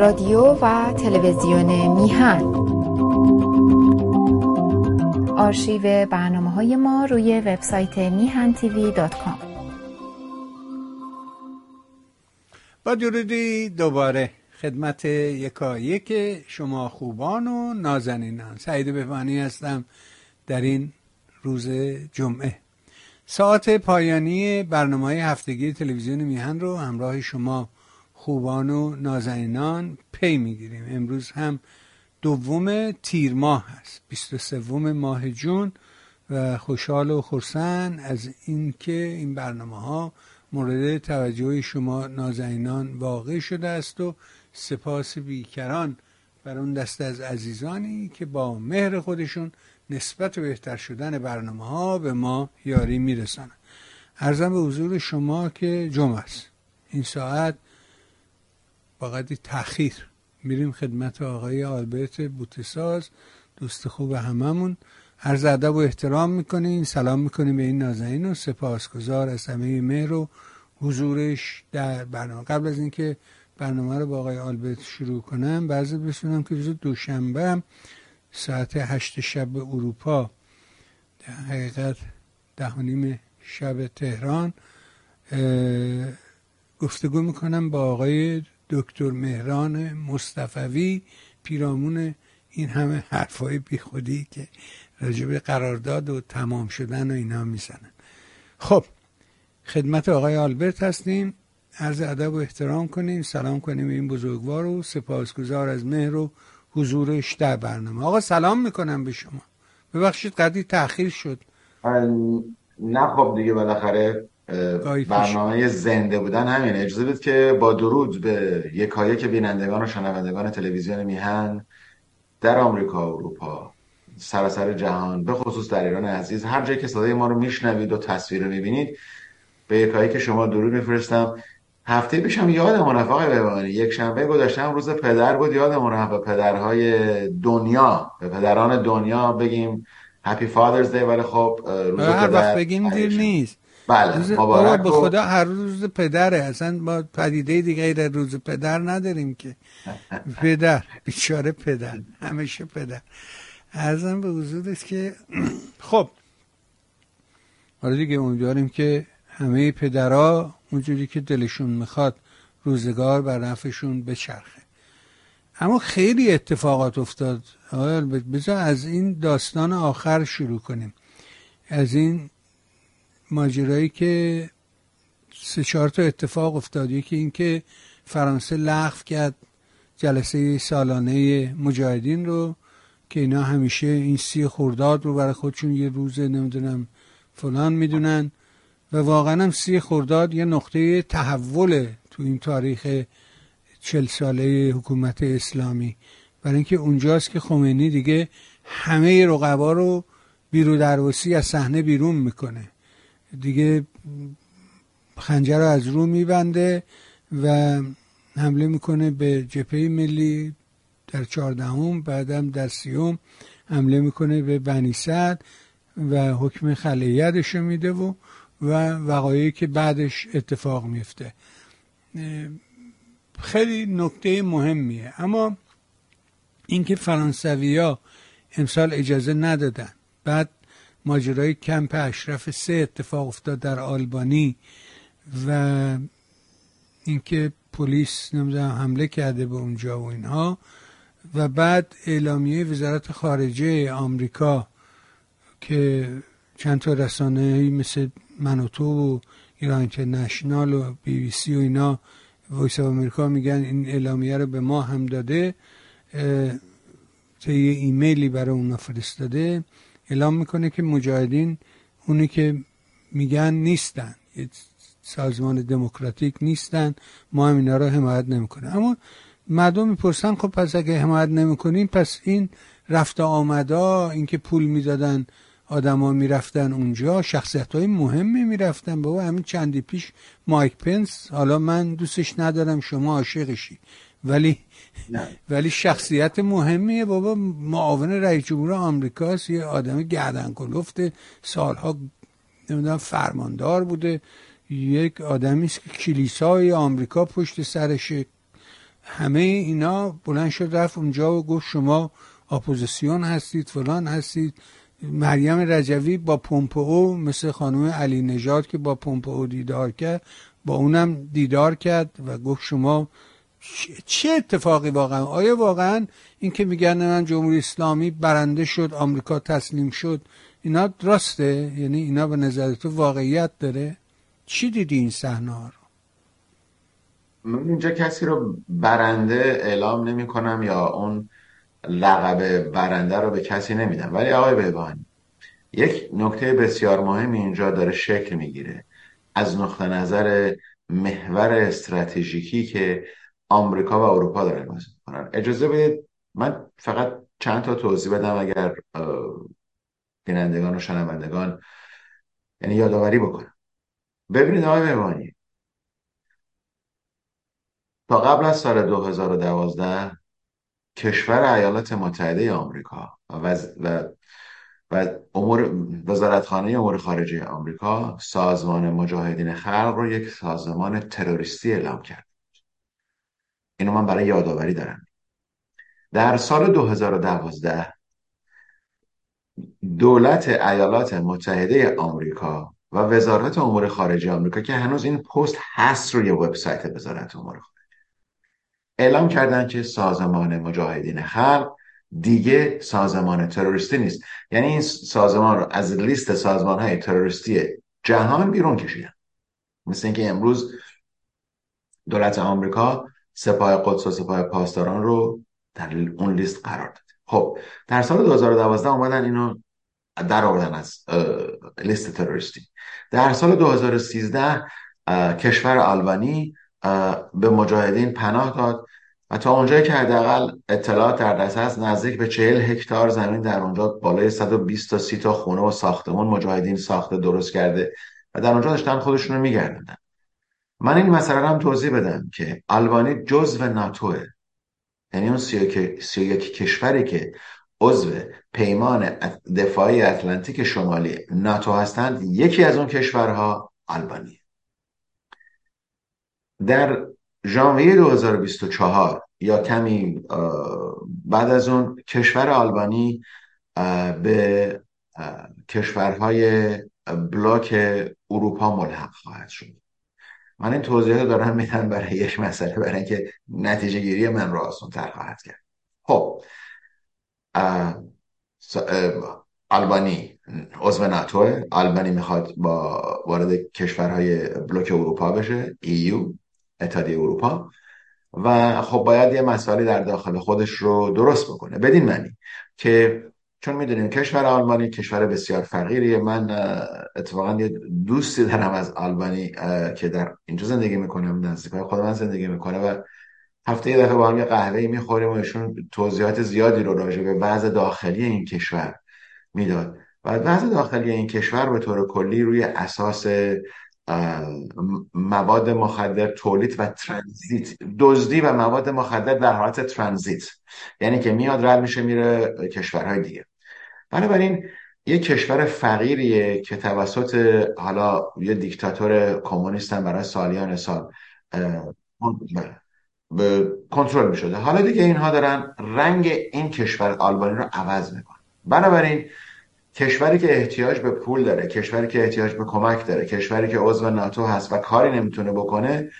رادیو و تلویزیون میهن. آرشیو برنامه های ما روی وبسایت میهن تیوی دات کام. با درودی دوباره خدمت یکایک شما خوبان و نازنینان. سعید بفانی هستم در این روز جمعه. ساعت پایانی برنامه هفتگی تلویزیون میهن رو همراه شما خوبان و نازنینان پی می‌گیریم. امروز هم دوم تیر ماه هست. 23 ماه جون و خوشحال و خرسن از اینکه این برنامه ها مورد توجه شما نازنینان واقع شده است و سپاس بیکران بر اون دست از عزیزانی که با مهر خودشون نسبت و بهتر شدن برنامه ها به ما یاری میرسانند. ارزم به حضور شما که جمعه است. این ساعت با قدری تأخیر. میریم خدمت آقای آلبرت بوتساز دوست خوب هممون. عرض ادب و احترام می‌کنیم. سلام می‌کنیم به این نازنین و سپاسگزار از همه مهر و حضورش در برنامه. قبل از اینکه برنامه رو با آقای آلبرت شروع کنم بعضی بسونم که روز دوشنبه ساعت هشت شب اروپا در حقیقت ده شب تهران گفتگو می‌کنم با آقای دکتر مهران مصطفوی پیرامون این همه حرفای بیخودی که راجب قرارداد و تمام شدن و اینا می‌زنن. خب خدمت آقای آلبرت هستیم. عرض ادب و احترام کنیم. سلام کنیم این بزرگوار و سپاسگزار از مهر و حضورش در برنامه. آقا سلام می‌کنم به شما. ببخشید قدی تاخیر شد. نه خب دیگه بالاخره برنامه زنده بودن همین. اجازه بید که با درود به یکایک که بینندگان و شنوندگان تلویزیون میهن در آمریکا و اروپا. سراسر جهان به خصوص در ایران عزیز. هر جایی که صدای ما رو میشنوید و تصویر رو می‌بینید به یکایی که شما درود میفرستم. هفته پیشم یادمون رفت آقای یک شنبه گذاشتم روز پدر بود. یادمون رفت به پدرهای دنیا به پدران دنیا بگیم هپی فادرز دی ولی خب روز هر وقت بگیم دیر نیست. بله روز به خدا هر روز پدره. اصلا ما پدیده دیگه غیر روز پدر نداریم که. پدر بیچاره پدر همیشه پدر. ارزم به حضورت که خب. حالا دیگه امیدواریم که همه پدرها اونجوری که دلشون می‌خواد روزگار بر نفعشون بچرخه. اما خیلی اتفاقات افتاد. بذار از این داستان آخر شروع کنیم. از این ماجرایی که سه چهار تا اتفاق افتاد. یکی اینکه فرانسه لغو کرد جلسه سالانه مجاهدین رو که اینا همیشه این سی خورداد رو برای خودشون یه روز نمی‌دونم فلان می‌دونن. و واقعا هم سی خورداد یه نقطه تحول تو این تاریخ چل ساله حکومت اسلامی. برای اینکه اونجاست که خمینی دیگه همه رقبا رو بیرو دروسی از صحنه بیرون می‌کنه. دیگه خنجر رو از رو میبنده و حمله می‌کنه به جپه ملی در چهاردهم بعدم در سیوم حمله می‌کنه به بنی سعد و حکم خلیتش رو میده و و وقایعی که بعدش اتفاق میفته خیلی نکته مهمیه. اما اینکه فرانسویا امسال اجازه ندادن. بعد ماجرای کمپ اشرف سه اتفاق افتاد در آلبانی و اینکه پلیس نمی‌دونم حمله کرده به اونجا و اینها و بعد اعلامیه وزارت خارجه آمریکا که چند تا رسانه مثل منوتو و ایران اینترنشنال و بی بی سی و اینا وایس آمریکا میگن این اعلامیه رو به ما هم داده طی ایمیلی برای اونا فرستاده. اعلام می‌کنه که مجاهدین اونی که میگن نیستن. سازمان دموکراتیک نیستن. ما هم اینا رو حمایت نمی‌کنه اما مردم می‌پرسن خب پس اگه حمایت نمی‌کنیم پس این رفت آمدا اینکه پول می‌دادن آدما می‌رفتن اونجا شخصیت های مهمی می‌رفتن. بابا همین چندی پیش مایک پنس حالا من دوستش ندارم شما عاشقشی. ولی ولی شخصیت مهمیه بابا. معاون رئیس جمهور آمریکاست یه آدم گردن کلفت سالها نمی‌دونم فرماندار بوده. یک آدمی است که کلیسای آمریکا پشت سرشه همه اینا بلند شد رفت اونجا و گفت شما اپوزیسیون هستید فلان هستید. مریم رجوی با پومپئو مثل خانم علی نژاد که با پومپئو دیدار کرد با اونم دیدار کرد و گفت شما چه اتفاقی واقعا؟ آیا واقعا این که میگن من جمهوری اسلامی برنده شد آمریکا تسلیم شد اینا راسته یعنی اینا به نظر تو واقعیت داره؟ چی دیدی این صحنه رو؟ من اینجا کسی رو برنده اعلام نمی کنم یا اون لقب برنده رو به کسی نمیدم. ولی آقای بهبانی یک نکته بسیار مهم اینجا داره شکل می‌گیره. از نقطه نظر محور استراتژیکی که آمریکا و اروپا دارن بازی می‌کنن. اجازه بدید من فقط چند تا توضیح بدم اگر بینندگان و شنوندگان یعنی یادآوری بکنم. ببینید آقای بهبانی تا قبل از سال 2012 کشور ایالات متحده آمریکا و, و, و امور وزارتخانه امور خارجه آمریکا سازمان مجاهدین خلق رو یک سازمان تروریستی اعلام کرد. اینو من برای یادآوری دارم. در سال 2012 دولت ایالات متحده آمریکا و وزارت امور خارجه آمریکا که هنوز این پست هست روی وبسایت وزارت امور خارجه اعلام کردن که سازمان مجاهدین خلق دیگه سازمان تروریستی نیست. یعنی این سازمان رو از لیست سازمان های تروریستی جهان بیرون کشیدن. مثل اینکه امروز دولت آمریکا سپاه قدس و سپاه پاسداران رو در اون لیست قرار داد. خب در سال 2012 اومدن اینو در آوردن از لیست تروریستی. در سال 2013 کشور آلبانی به مجاهدین پناه داد و تا اونجایی که حداقل اطلاعات در دست هست نزدیک به چهل هکتار زمین در اونجا بالای 120 تا 30 تا خونه و ساختمون مجاهدین ساخته درست کرده و در اونجا داشتن خودشون رو میگردن من این مسئله هم توضیح بدم که آلبانی جزو ناتوه. یعنی اون سی یک کشوری که عضو پیمان دفاعی اتلانتیک شمالی ناتو هستند یکی از اون کشورها آلبانی در ژانویه 2024 یا کمی بعد از اون کشور آلبانی به کشورهای بلاک اروپا ملحق خواهد شد. من این توضیحات دارم میدم برای یک مسئله برای اینکه نتیجه گیری من رو آسان تر خواهد کرد. خب آلبانی عضو ناتو آلبانی می‌خواد با وارد کشورهای بلوک اروپا بشه ایو اتحادیه اروپا. و خب باید یه مسائلی در داخل خودش رو درست بکنه. بدین معنی که چون می‌دونیم کشور آلبانی کشور بسیار فقیریه. من اتفاقا یه دوستی دارم از آلبانی که در اینجا زندگی می‌کنم نزدیک خود من زندگی می‌کنه و هفته یه دفعه با هم یه قهوه می‌خوریم و ایشون توضیحات زیادی رو راجع به وضع داخلی این کشور می‌داد. و وضع داخلی این کشور به طور کلی روی اساس مواد مخدر تولید و ترانزیت دزدی و مواد مخدر در حالت ترانزیت. یعنی که میاد رد میشه میره کشورهای دیگه. بنابراین یه کشور فقیریه که توسط حالا یه دیکتاتور کمونیست برای سالیان سال به کنترل می شده حالا دیگه اینها دارن رنگ این کشور آلبانی رو عوض می‌کنن. بنابراین کشوری که احتیاج به پول داره کشوری که احتیاج به کمک داره کشوری که عضو ناتو هست و کاری نمی‌تونه بکنه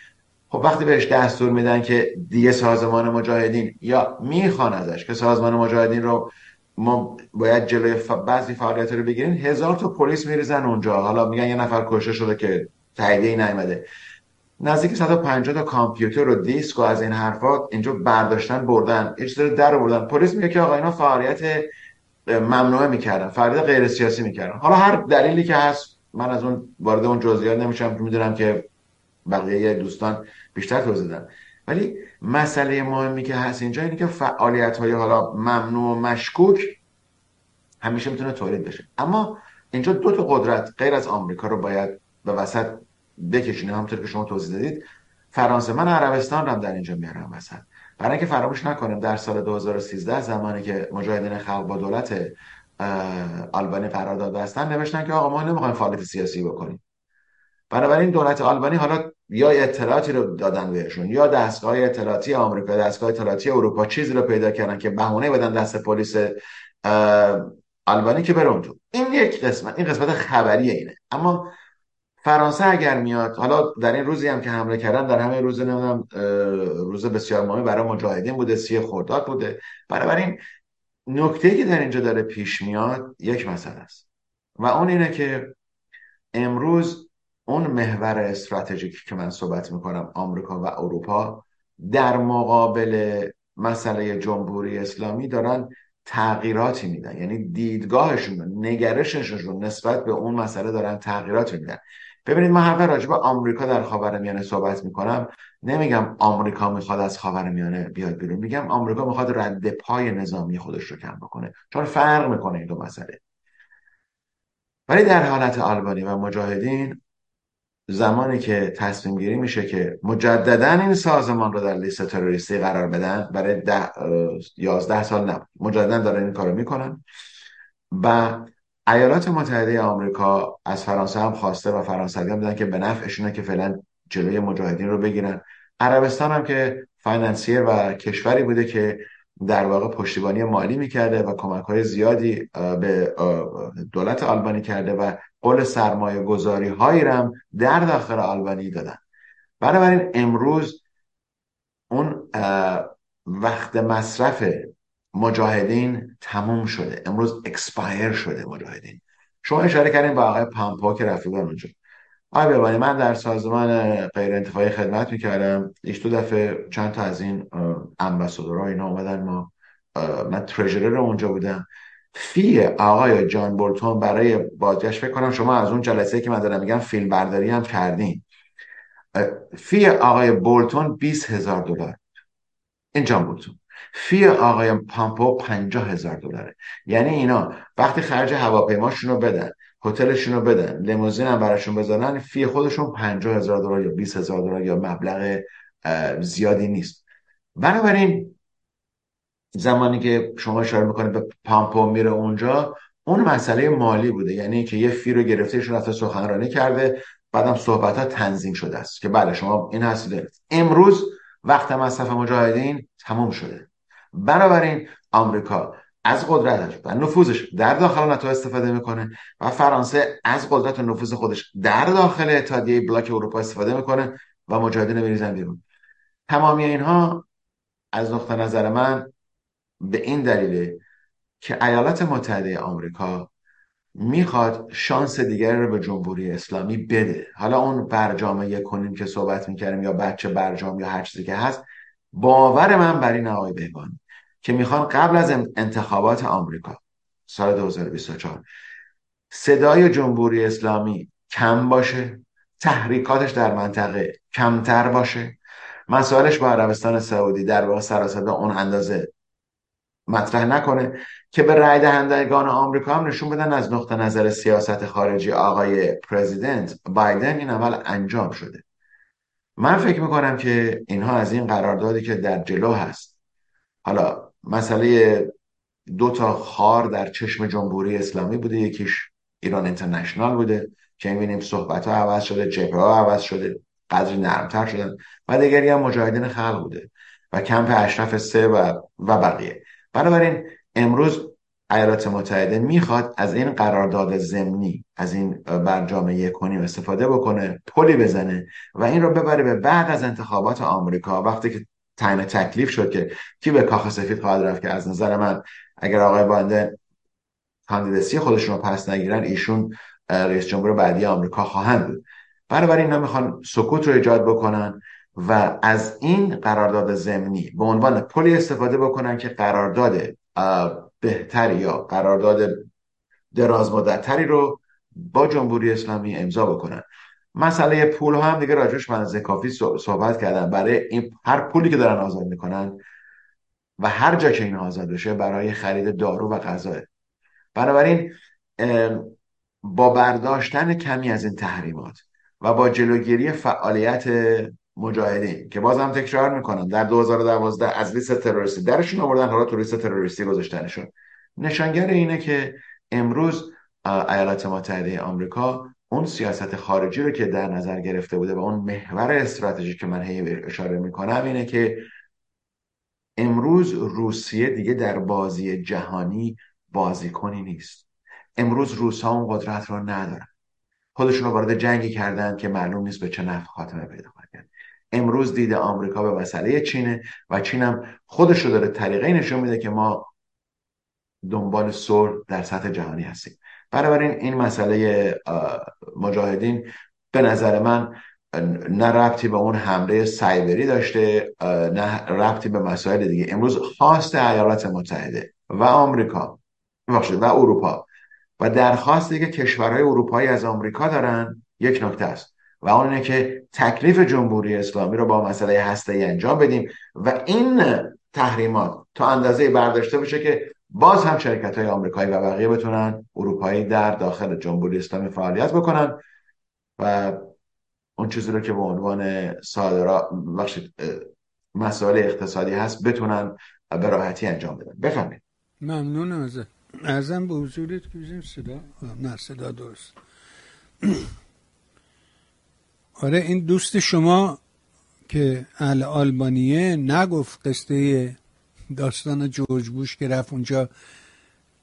خب وقتی بهش دستور میدن که دیگه سازمان مجاهدین یا می‌خوان ازش که سازمان مجاهدین رو ما باید جلوی بعضی فعالیت رو بگیریم. هزار تا پلیس میریزن اونجا. حالا میگن یه نفر کشته شده که تاییدیه نیومده. نزدیک 150 تا کامپیوتر و دیسک و از این حرفات اینجا برداشتن بردن. یه چیزی در بردن پلیس میگه که آقا اینا فعالیت ممنوعه می‌کردن. فعالیت غیر سیاسی می‌کردن. حالا هر دلیلی که هست من از اون وارد اون جزئیات نمیشم. می‌دونم که بقیه دوستان بیشتر توضیح دادن. ولی مسئله مهمی که هست اینجا اینه که فعالیت های حالا ممنوع و مشکوک همیشه می‌تونه تولید بشه. اما اینجا دو تا قدرت غیر از آمریکا رو باید به وسط بکشینه. همونطور که شما توضیح دادید فرانسه. من عربستان رو هم در اینجا میارم وسط برای اینکه فراموش نکنیم در سال 2013 زمانی که مجاهدین خلق با دولت آلبانی قرارداد بستن نوشتن که آقا ما نمی‌خوایم فعالیت سیاسی بکنیم. بنابراین دولت آلبانی حالا یا اطلاعاتی رو دادن بهشون یا دستگاه اطلاعاتی آمریکا دستگاه اطلاعاتی اروپا چیزی رو پیدا کردن که بهونه بدن دست پلیس آلبانی که بره تو این یک قسمت این قسمت خبری اینه. اما فرانسه اگر میاد حالا در این روزی هم که حمله کردن در همه روز نمی‌دونم روز بسیار مهمی برای مجاهدین بوده سی خرداد بوده. بنابراین نکته که در اینجا داره پیش میاد یک مسئله است. و اون اینه که امروز اون محور استراتژیکی که من صحبت می‌کنم آمریکا و اروپا در مقابل مسئله جمهوری اسلامی دارن تغییراتی میدن. یعنی دیدگاهشون نگرششون نسبت به اون مسئله دارن تغییرات میدن. ببینید من هر راجع به آمریکا در خاورمیانه صحبت می‌کنم. نمیگم آمریکا می‌خواد از خاورمیانه بیاد بیرون. میگم آمریکا می‌خواد رد پای نظامی خودش رو کم بکنه. چون فرق می‌کنه این دو مسئله. ولی در حالت آلبانی و مجاهدین زمانی که تصمیم گیری میشه که مجددا این سازمان رو در لیست تروریستی قرار بدن برای ده، یازده سال نه مجددا دارن این کارو می‌کنن. و ایالات متحده آمریکا از فرانسه هم خواسته و فرانسه هم دیدن که به نفعشونه که فعلا جلوی مجاهدین رو بگیرن. عربستان هم که فاینانسیر و کشوری بوده که در واقع پشتیبانی مالی می‌کرده و کمک های زیادی به دولت آلبانی کرده و قول سرمایه گذاری هایی هم در داخل آلبانی دادن. بنابراین امروز اون وقت مصرف مجاهدین تموم شده. امروز expire شده مجاهدین. شما اشاره کردین به آقای پامپئو که رفتن اونجا. آقای ببانی من در سازمان غیر انتفاعی خدمت می‌کردم. ایش دو دفعه چند تا از این امباسادورها اینا اومدن. ما من ترژرر اونجا بودم. فی آقای جان بولتون برای بازگشت فکر کنم شما از اون جلسه که من دارم میگم فیلم برداری هم کردین. فی آقای بولتون 20 هزار دلار. این جان بولتون. فی آقای پامپو 50 هزار دلاره یعنی اینا وقتی خرج هواپیماشون رو بدن هتلشون رو بدن لیموزین هم براشون بزنن فی خودشون 50 هزار دلار یا 20 هزار دلار یا مبلغ زیادی نیست. بنابراین زمانی که شما اشاره می‌کنید به پامپو میره اونجا اون مسئله مالی بوده. یعنی که یه فی رو گرفته ایشون رفته سخنرانی کرده بعدم صحبت ها تنظیم شده است که بله شما این هستید امروز وقت مصرف مجاهدین تموم شده. بنابراین آمریکا از قدرتش و نفوذش در داخل ناتو استفاده می‌کنه و فرانسه از قدرت و نفوذ خودش در داخل اتحادیه بلاک اروپا استفاده می‌کنه و مجاهدین میریزن بیرون. تمامی اینها از نقطه نظر من به این دلیله که ایالات متحده آمریکا می‌خواد شانس دیگری رو به جمهوری اسلامی بده. حالا اون برجام یک کنیم که صحبت می‌کردیم یا بچه برجام یا هر چیزی که هست باور من بر این آقای بهبانی که می‌خوان قبل از انتخابات آمریکا سال 2024 صدای جمهوری اسلامی کم باشه تحریکاتش در منطقه کمتر باشه. مسائلش با عربستان سعودی در واقع سراسر اون اندازه مطرح نکنه که به رای دهندگان آمریکا هم نشون بدن از نقطه نظر سیاست خارجی آقای پرزیدنت بایدن این عمل انجام شده. من فکر می‌کنم که اینها از این قراردادی که در جلو هست. حالا مسئله دو تا خار در چشم جمهوری اسلامی بوده یکیش ایران اینترنشنال بوده که می‌بینیم صحبت ها عوض شده جبهه ها عوض شده قدری نرمتر شدن و دیگری هم مجاهدین خلق بوده و کمپ اشرف سه و, و بقیه. بنابراین امروز ایالات متحده می‌خواد از این قرارداد زمینی از این برجام یکونیم استفاده بکنه پلی بزنه و این رو ببره به بعد از انتخابات آمریکا. وقتی که تعیین تکلیف شد که کی به کاخ سفید خواهد رفت که از نظر من اگر آقای بایدن کاندیدسی خودشون رو پس نگیرن ایشون رئیس جمهور بعدی آمریکا خواهند بود. بنابراین اینا می‌خوان سکوت رو ایجاد بکنن. و از این قرارداد زمینی به عنوان پلی استفاده بکنن که قرارداد بهتری یا قرارداد دراز مدتری رو با جمهوری اسلامی امضا بکنن. مسئله پول ها هم دیگه راجعش من از کافی صحبت کردم. برای این هر پولی که دارن آزاد می‌کنن و هر جا که این آزاد بشه برای خرید دارو و غذا. بنابراین با برداشتن کمی از این تحریمات و با جلوگیری فعالیت مجاهدین که بازم تکرار می‌کنم در 2012 از لیست تروریستی درشون آوردن حالا تو لیست تروریستی گذاشتنشون. نشانگر اینه که امروز ایالات متحده آمریکا اون سیاست خارجی رو که در نظر گرفته بوده و اون محور استراتژی که من هی اشاره می‌کنم اینه که امروز روسیه دیگه در بازی جهانی بازیکنی نیست. امروز روس ها اون قدرت رو ندارن. خودشون رو وارد جنگی کردن که معلوم نیست به چه نفع خاتمه پیدا امروز دید آمریکا به مسئله چینه و چین هم خودش رو داره طریقه نشون میده که ما دنبال صلح در سطح جهانی هستیم. بنابراین این مسئله مجاهدین به نظر من نه ربطی به اون حمله سایبری داشته نه ربطی به مسائل دیگه. امروز خواست ایالات متحده و آمریکا و اروپا و درخواستی که کشورهای اروپایی از آمریکا دارن یک نکته است. و اون اینه که تکلیف جمهوری اسلامی رو با مسئله هسته انجام بدیم و این تحریمات تا اندازه برداشته بشه که باز هم شرکت های آمریکایی و بقیه بتونن اروپایی در داخل جمهوری اسلامی فعالیت بکنن و اون چیزی رو که به عنوان صادرات مسائل اقتصادی هست بتونن به راحتی انجام بدن. بفهمید ممنون از ارزم به حضورت که صدا نه صدا درست. آره این دوست شما که اهل آلبانیه نگفت قصه داستان جورج بوش که رفت اونجا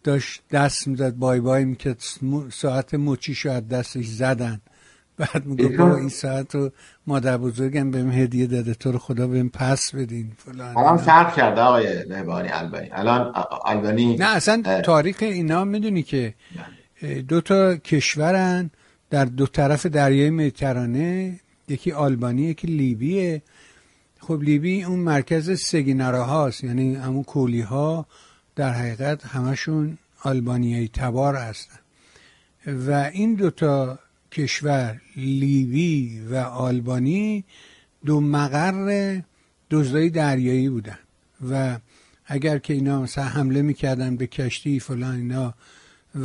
داشت دست می‌زد بای بای می‌کرد ساعت مچیش از دستش زدن. بعد میگه با این ساعت رو مادر بزرگم بهم هدیه داده تو رو خدا بهم پس بدین. فلان الان فرق کرده آقای مهبانی البانی الان البانی نه اصلا تاریخ اینا می‌دونی که دو تا کشورن در دو طرف دریای مدیترانه یکی آلبانی یکی لیبیه. خب لیبی اون مرکز سگیناره هاست یعنی همون کولی ها در حقیقت همشون آلبانیایی تبار هستن. و این دوتا کشور لیبی و آلبانی دو مقر دزدای دریایی بودن. و اگر که اینا مثلا حمله می‌کردن به کشتی فلان اینا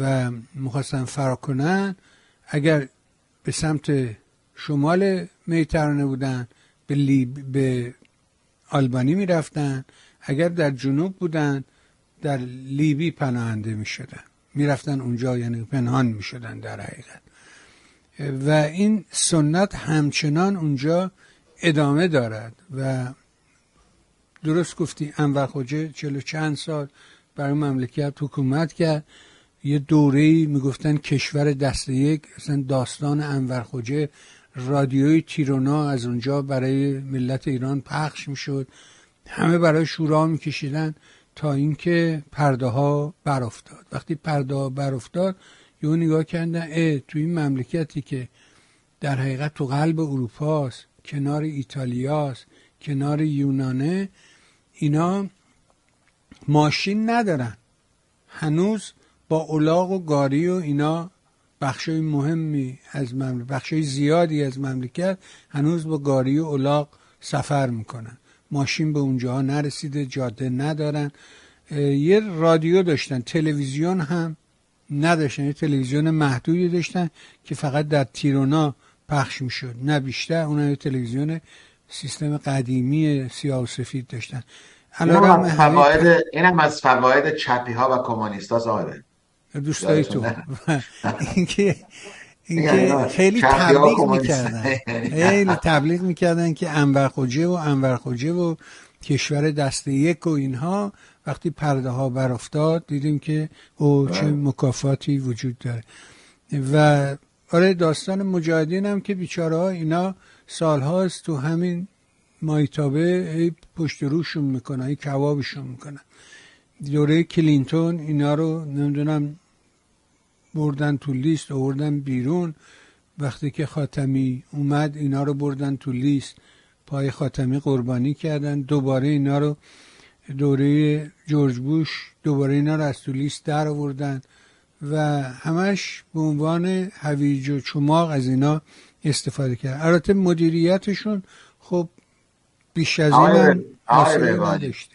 و می‌خواستن فرا کنن اگر به سمت شمال میترانه بودن به, لیب... به آلبانی می‌رفتن اگر در جنوب بودن در لیبی پناهنده می‌شدن. می‌رفتن اونجا یعنی پنهان می‌شدن در حقیقت. و این سنت همچنان اونجا ادامه دارد و درست گفتی انور خوجه چلو چند سال برای مملکت حکومت کرد. یه دوره می‌گفتن کشور دست یک اصلا داستان انور خوجه رادیوی تیرونا از اونجا برای ملت ایران پخش می‌شد. همه برای شورا میکشیدن تا اینکه پرده ها برافتاد. وقتی پرده ها برافتاد یه نگاه کردن اه تو این مملکتی که در حقیقت تو قلب اروپاست کنار ایتالیاست کنار یونانه اینا ماشین ندارن. هنوز با اولاغ و گاری و اینا بخشای مهمی از مملکت بخشای زیادی از مملکت هنوز با گاری و اولاغ سفر می‌کنن. ماشین به اونجاها نرسیده جاده ندارن. یه رادیو داشتن تلویزیون هم نداشتن یه تلویزیون محدودی داشتن که فقط در تیرونا پخش می‌شد. نه بیشتر اون یه تلویزیون سیستم قدیمی سیاه و سفید داشتن. این هم, فواید این هم از فواید چپی ها و کمونیست ها دوستای تو. اینکه اینکه خیلی تبلیغ می‌کردن. خیلی تبلیغ می‌کردن که انور خوجه و انور خوجه و کشور دست یک و اینها. وقتی پرده ها برافتاد دیدیم که او چه بله. مکافاتی وجود داره. و آره داستان مجاهدین هم که بیچاره ها اینا سالهاست تو همین مایتابه پشت روشون می‌کنن ای کبابشون می‌کنن. دوره کلینتون اینا رو نمی‌دونم بردن تو لیست آوردن بیرون. وقتی که خاتمی اومد اینا رو بردن تو لیست. پای خاتمی قربانی کردن. دوباره اینا رو دوره جورج بوش دوباره اینا رو از تو لیست در آوردن و همش به عنوان هویج و چماق از اینا استفاده کرد البته مدیریتشون خب بیش از این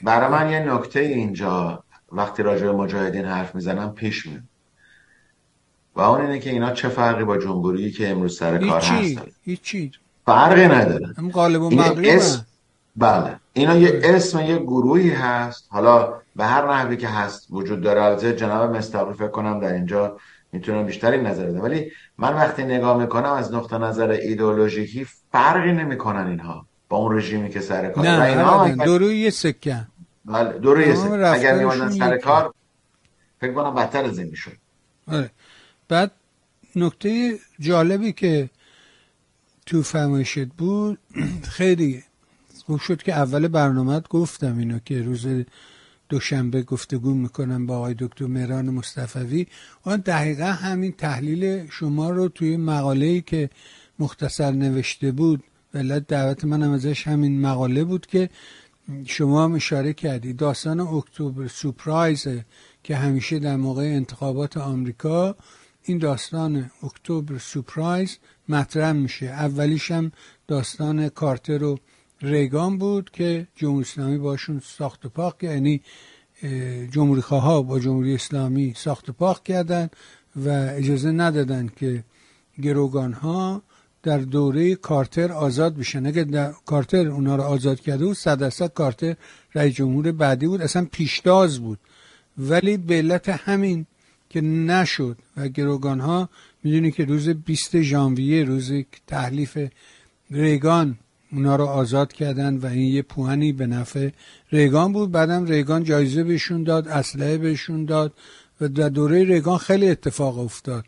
برای من یه نکته اینجا وقتی راجع به مجاهدین حرف می‌زنم پیش میاد. و اون اینه که اینا چه فرقی با جمهوری که امروز سر کار هست هیچی. فرقی نداره. هم غالب و اسم بله. اینا یه اسم یه گروهی هست. حالا به هر نحوی که هست وجود داره. البته جناب مستقی فکر کنم در اینجا می‌تونم بیشتری نظر بدم. ولی من وقتی نگاه می‌کنم از نقطه نظر ایدئولوژیکی فرقی نمی‌کنن اینها با اون رژیمی که سر کار نه اینها دو یه سکه بله دو یه سکه. اگر میموندن سر کار فکر کنم بدتر از این می‌شد. آره. بعد نکته جالبی که تو فرمایشت بود خیلی خوب شد که اول برنامه گفتم اینو که روز دوشنبه گفتگو می‌کنم با آقای دکتر مهران مصطفوی آن دقیقا همین تحلیل شما رو توی مقاله که مختصر نوشته بود ولت دعوت منم ازش همین مقاله بود که شما هم اشاره کردی. داستان October surprise که همیشه در موقع انتخابات آمریکا این داستان October surprise مطرح میشه. اولیش هم داستان کارتر و ریگان بود که جمهوری اسلامی باشون ساخت پاخت یعنی جمهوری ها با جمهوری اسلامی ساخت پاخت کردن و اجازه ندادن که گروگان ها در دوره کارتر آزاد بشن. اگه در کارتر اونا رو آزاد کرده بود صد کارتر رئیس جمهور بعدی بود. اصلا پیشتاز بود. ولی به علت همین که نشد. و گروگان ها می‌دونی که روز 20 ژانویه روز تحلیف ریگان اونا رو آزاد کردن و این یه پوهنی به نفع ریگان بود. بعدم ریگان جایزه بهشون داد اسلحه بهشون داد و در دوره ریگان خیلی اتفاق افتاد.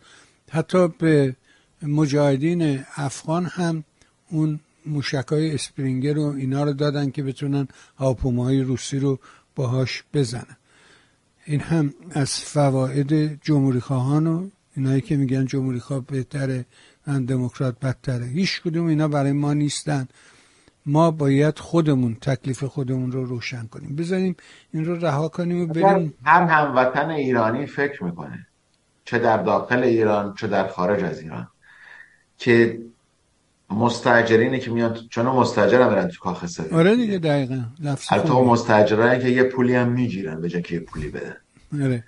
حتی به مجاهدین افغان هم اون موشکای اسپرینگر رو اینا رو دادن که بتونن هاپومای روسی رو باهاش بزنن. این هم از فواید جمهوری خواهان و اینایی که میگن جمهوری خواه بهتره من دموکرات بدتره. هیچ کدوم اینا برای ما نیستن. ما باید خودمون تکلیف خودمون رو روشن کنیم. بذاریم این رو رها کنیم و بریم. هر هموطن ایرانی فکر می‌کنه چه در داخل ایران چه در خارج از ایران که مستاجرینی که میان چون مستاجر هم برن تو کاخ سفید. آره دیگه دقیقا. حتی مستاجرانی که یه پولی هم می‌گیرن به که یه پولی بدن. آره.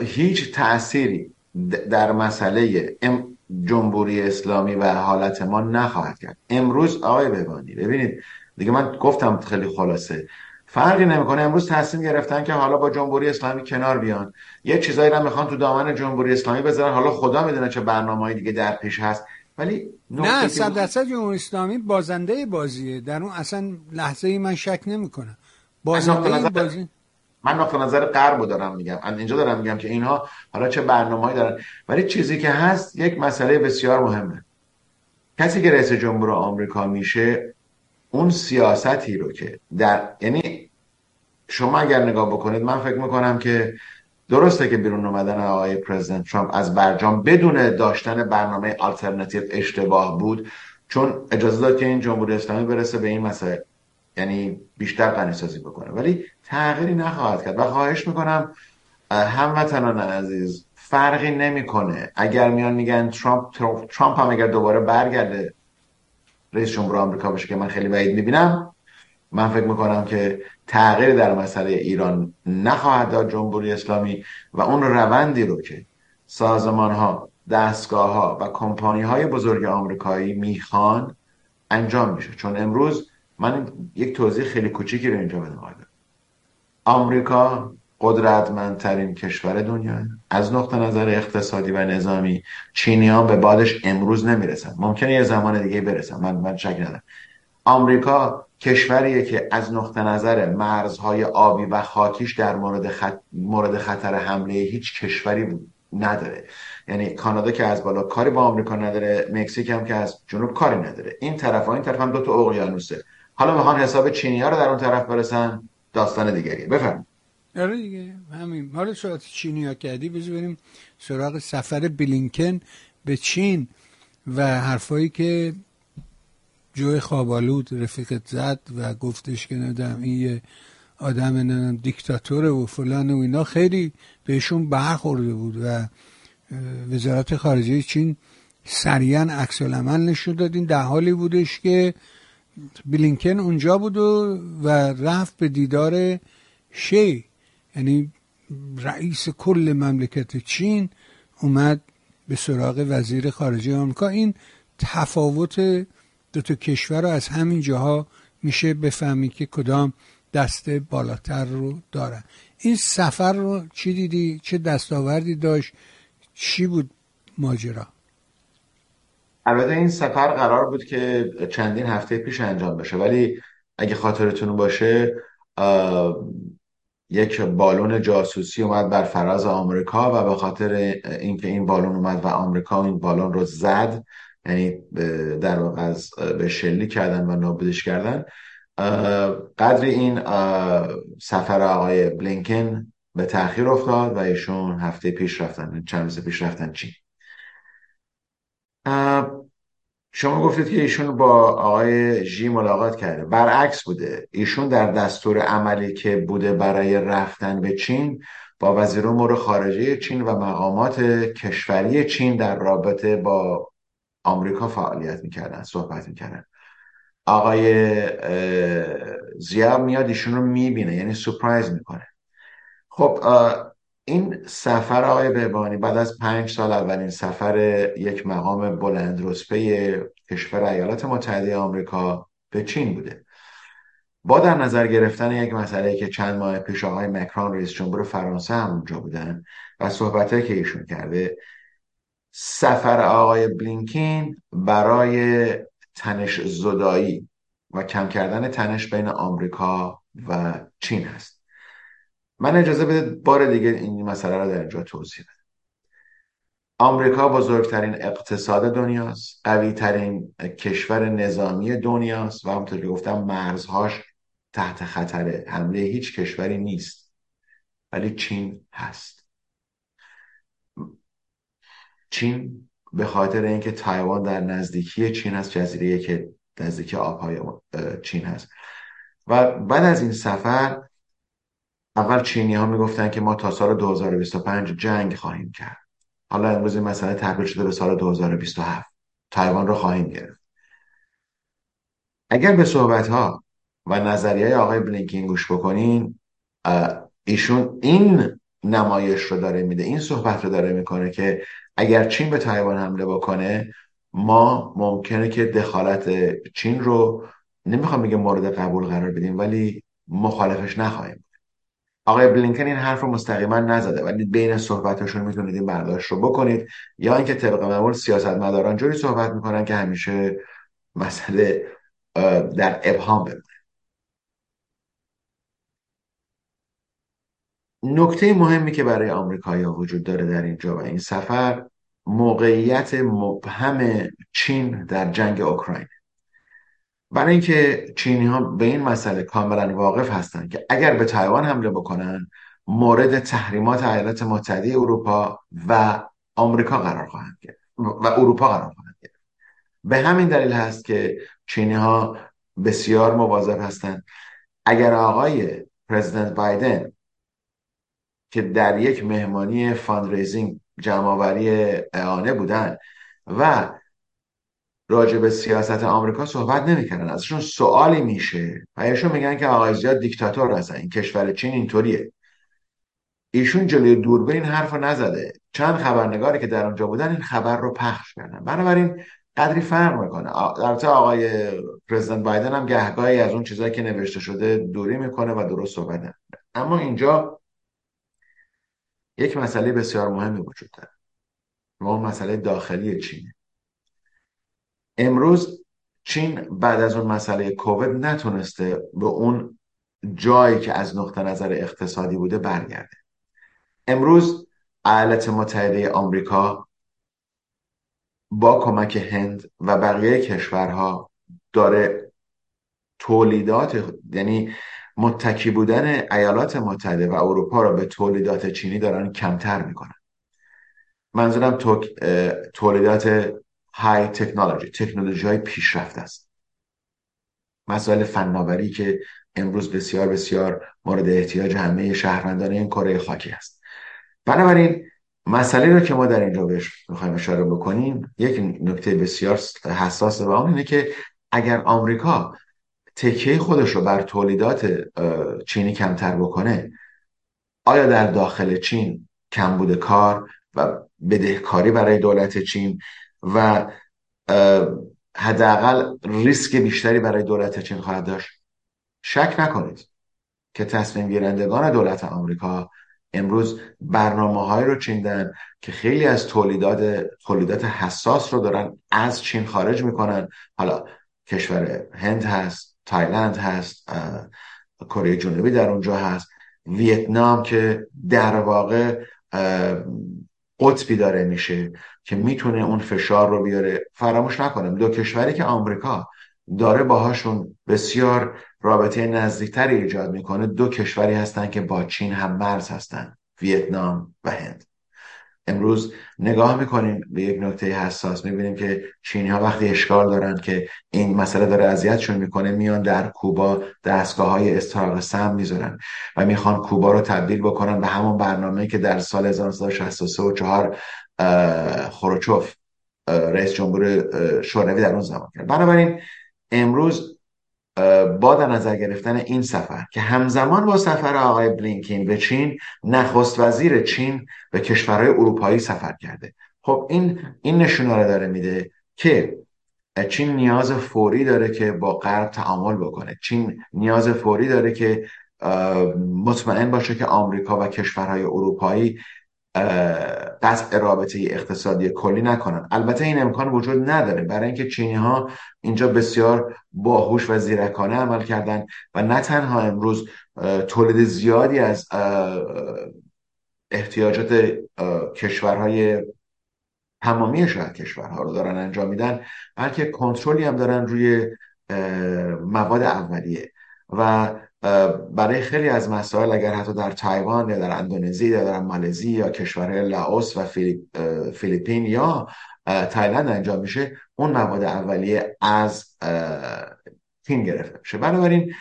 هیچ تأثیری در مسئله جمهوری اسلامی و حالت ما نخواهد کرد. امروز آقای ببانی ببینید دیگه من گفتم خیلی خلاصه. فرقی نمی‌کنه. امروز تصمیم گرفتن که حالا با جمهوری اسلامی کنار بیان. یه چیزایی رو می‌خوان تو دامن جمهوری اسلامی بذارن. حالا خدا می‌دونه چه برنامه‌ای دیگه در پیش هست. ولی نه صد درصد جمهوری اسلامی بازنده بازیه. در اون اصلا لحظه ای من شک نمی‌کنم. بازنده بازی من نقطه نظر غرب دارم میگم. اینجا دارم میگم که اینها حالا چه برنامه‌ای دارن. ولی چیزی که هست یک مسئله بسیار مهمه. کسی که رئیس جمهور آمریکا میشه اون سیاستی رو که در یعنی شما اگر نگاه بکنید من فکر می‌کنم که درسته که بیرون اومدن آقای پرزیدنت ترامپ از برجام بدون داشتن برنامه آلترناتیو اشتباه بود چون اجازه داد که این جمهوری اسلامی برسه به این مسائل. یعنی بیشتر غنی سازی بکنه. ولی تغییری نخواهد کرد. و خواهش می‌کنم هموطنان عزیز فرقی نمی‌کنه. اگر میان میگن ترامپ ترامپ هم اگر دوباره برگرده رئیس جمهور آمریکا بشه که من خیلی بعید می‌بینم من فکر می‌کنم که تغییر در مسئله ایران نخواهد داد جمهوری اسلامی و اون روندی رو که سازمان ها دستگاه ها و کمپانی های بزرگ آمریکایی می‌خوان انجام میشه. چون امروز من یک توضیح خیلی کوچیکی رو اینجا بدم آمریکا قدرتمندترین کشور دنیا. از نقطه نظر اقتصادی و نظامی چینیان به بادش امروز نمی‌رسن. ممکنه یه زمان دیگه برسن. من من شک ندارم. آمریکا کشوریه که از نقطه نظر مرزهای آبی و خاکیش در مورد, مورد خطر حمله هیچ کشوری نداره. یعنی کانادا که از بالا کاری با آمریکا نداره مکزیک هم که از جنوب کاری نداره. این طرف ها این طرف هم دو تا اقیانوسه. حالا می‌خوان حساب چینی ها رو در اون طرف برسن؟ داستان دیگریه. بفرم آره دیگه. همین. حالا صحبت چینی ها کردی. بریم سراغ سفر بلینکن به چین و حرفایی که جوی خوابالود رفیقت زد و گفتش که ندم این یه آدم دیکتاتوره و فلان و اینا. خیلی بهشون برخورده بود و وزارت خارجه چین سریعا عکس العمل نشون داد. این در حالی بودش که بلینکن اونجا بود و, و رفت به دیدار شی. یعنی رئیس کل مملکت چین اومد به سراغ وزیر خارجه آمریکا. این تفاوت دو تا کشور رو از همین جاها میشه بفهمی که کدام دسته بالاتر رو دارن این سفر رو چی دیدی؟ چه دستاوردی داشت؟ چی بود ماجرا؟ البته این سفر قرار بود که چندین هفته پیش انجام بشه. ولی اگه خاطرتون باشه یک بالون جاسوسی اومد بر فراز آمریکا و به خاطر اینکه این بالون اومد و آمریکا این بالون رو زد یعنی در واقع از به شلی کردن و نابودش کردن. قدر این سفر آقای بلینکن به تاخیر افتاد و ایشون هفته پیش رفتن. چند روز پیش رفتن چین. شما گفتید که ایشون با آقای جی ملاقات کرده. برعکس بوده. ایشون در دستور عملی که بوده برای رفتن به چین با وزیر امور خارجه چین و مقامات کشوری چین در رابطه با آمریکا فعالیت می‌کردن صحبت می‌کردن. آقای زیا میاد ایشون رو می‌بینه یعنی سپرایز می‌کنه. خب این سفر آقای بهبانی بعد از پنج سال اولین سفر یک مقام بلند رتبه کشور ایالات متحده آمریکا به چین بوده. با در نظر گرفتن یک مسئله که چند ماه پیش آقای مکران رئیس جمهور فرانسه هم اونجا بودن و صحبته که ایشون کرده سفر آقای بلینکین برای تنش زدایی و کم کردن تنش بین آمریکا و چین هست. من اجازه بده بار دیگه این مسئله رو در اینجا توضیح بدم. آمریکا بزرگترین اقتصاد دنیاست قوی ترین کشور نظامی دنیاست و همونطور که گفتم مرزهاش تحت خطر حمله هیچ کشوری نیست ولی چین هست. چین به خاطر اینکه تایوان در نزدیکی چین هست جزیره که نزدیکی آبهای چین هست. و بعد از این سفر اول چینی ها می‌گفتن که ما تا سال 2025 جنگ خواهیم کرد. حالا امروز این مسئله تبدیل شده به سال 2027 تایوان رو خواهیم گرفت. اگر به صحبت ها و نظریه آقای بلینکین گوش بکنین ایشون این نمایش رو داره میده این صحبت رو داره می‌کنه که اگر چین به تایوان حمله بکنه ما ممکنه که دخالت چین رو نمی‌خوام میگه مورد قبول قرار بدیم ولی مخالفش نخواهیم آقای بلینکن این حرف رو مستقیما نزده ولی بین صحبتشون می‌تونید این برداشت رو بکنید. یا اینکه طبق معمول سیاستمداران جوری صحبت می‌کنن که همیشه مسئله در ابهام بمونه. نکته مهمی که برای آمریکایی‌ها وجود داره در اینجا و این سفر موقعیت مبهم چین در جنگ اوکراین. برای اینکه چینی ها به این مسئله کاملا واقف هستند که اگر به تایوان حمله بکنن مورد تحریمات ایالات متحده اروپا و آمریکا قرار خواهند گرفت و اروپا قرار خواهند گرفت. به همین دلیل هست که چینی ها بسیار مواظب هستند اگر آقای پرزیدنت بایدن که در یک مهمانی fundraising جمعآوری اعانه بودن و راجع به سیاست آمریکا صحبت نمی‌کنن ازشون سوالی میشه و ایشون میگن که آقای زیاد دیکتاتور هستن. این کشور چین اینطوریه. ایشون جلوی دوربین این حرف رو نزده. چند خبرنگاری که در اونجا بودن این خبر رو پخش کردن. بنابراین قدری فرق می‌کنه. البته آقای پرزیدنت بایدن هم گهگاهی از اون چیزایی که نوشته شده دوری می‌کنه و درست صحبت نمی‌کنه. اما اینجا یک مسئله بسیار مهمی وجود داره. و اون مسئله داخلی چینه. امروز چین بعد از اون مسئله کووید نتونسته به اون جایی که از نقطه نظر اقتصادی بوده برگرده. امروز ایالات متحده آمریکا با کمک هند و بقیه کشورها داره تولیدات یعنی متکی بودن ایالات متحده و اروپا را به تولیدات چینی دارن کمتر می‌کنن. منظورم تولیدات های تکنولوژی تکنولوژی های پیشرفته است. مسائل فناوری که امروز بسیار بسیار مورد احتیاج همه شهروندان این کره خاکی است. بنابراین مسئله رو که ما در اینجا بهش می‌خوایم اشاره بکنیم یک نکته بسیار حساس و اون اینه که اگر آمریکا تکیه خودش رو بر تولیدات چینی کمتر بکنه آیا در داخل چین کم بوده کار و بدهکاری برای دولت چین و حداقل ریسک بیشتری برای دولت چین خواهد داشت؟ شک نکنید که تصمیم گیرندگان دولت آمریکا امروز برنامه های رو چیندن که خیلی از تولیدات تولیدات حساس رو دارن از چین خارج می‌کنن. حالا کشور هند هست تایلند هست کره جنوبی در اونجا هست. ویتنام که در واقع قطبی داره میشه که می‌تونه اون فشار رو بیاره. فراموش نکنیم دو کشوری که آمریکا داره باهاشون بسیار رابطه نزدیکتری ایجاد می‌کنه دو کشوری هستن که با چین هم مرز هستن ویتنام و هند. امروز نگاه می‌کنیم به یک نکته حساس می‌بینیم که چینی ها وقتی اشکال دارن که این مسئله داره اذیتشون می‌کنه میان در کوبا دستگاه های استراق سم می‌ذارن و می‌خوان کوبا رو تبدیل بکنن به همون برنامه که در سال 1963 و 4 خروچوف رئیس جمهور شوروی در اون زمان کرد. بنابراین امروز با در نظر گرفتن این سفر که همزمان با سفر آقای بلینکین به چین نخست وزیر چین به کشورهای اروپایی سفر کرده. خب این این نشونه رو داره میده که چین نیاز فوری داره که با غرب تعامل بکنه. چین نیاز فوری داره که مطمئن باشه که آمریکا و کشورهای اروپایی قطع رابطه اقتصادی کلی نکنن. البته این امکان وجود نداره. برای اینکه چینی ها اینجا بسیار باهوش و زیرکانه عمل کردن و نه تنها امروز تولید زیادی از احتیاجات کشورهای تمامی شاید کشورها رو دارن انجام میدن بلکه کنترلی هم دارن روی مواد اولیه. و برای خیلی از مسائل اگر حتی در تایوان یا در اندونزی یا در مالزی یا کشورهای لاوس و فیلیپین یا تایلند انجام میشه اون مواد اولیه از چین گرفته میشه. بنابراین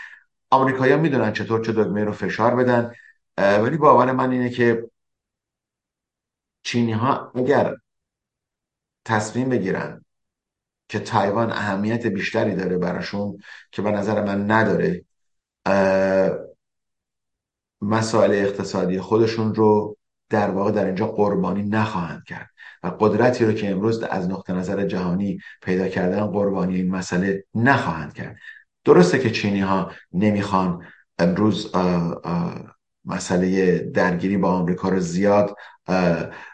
آمریکایی‌ها می‌دونن چطور چه دگمه رو فشار بدن ولی باور من اینه که چینی ها اگر تصمیم بگیرن که تایوان اهمیت بیشتری داره براشون که به نظر من نداره مسائل اقتصادی خودشون رو در واقع در اینجا قربانی نخواهند کرد. و قدرتی رو که امروز از نقطه نظر جهانی پیدا کردن قربانی این مسئله نخواهند کرد. درسته که چینی ها نمی‌خوان امروز مسئله درگیری با آمریکا رو زیاد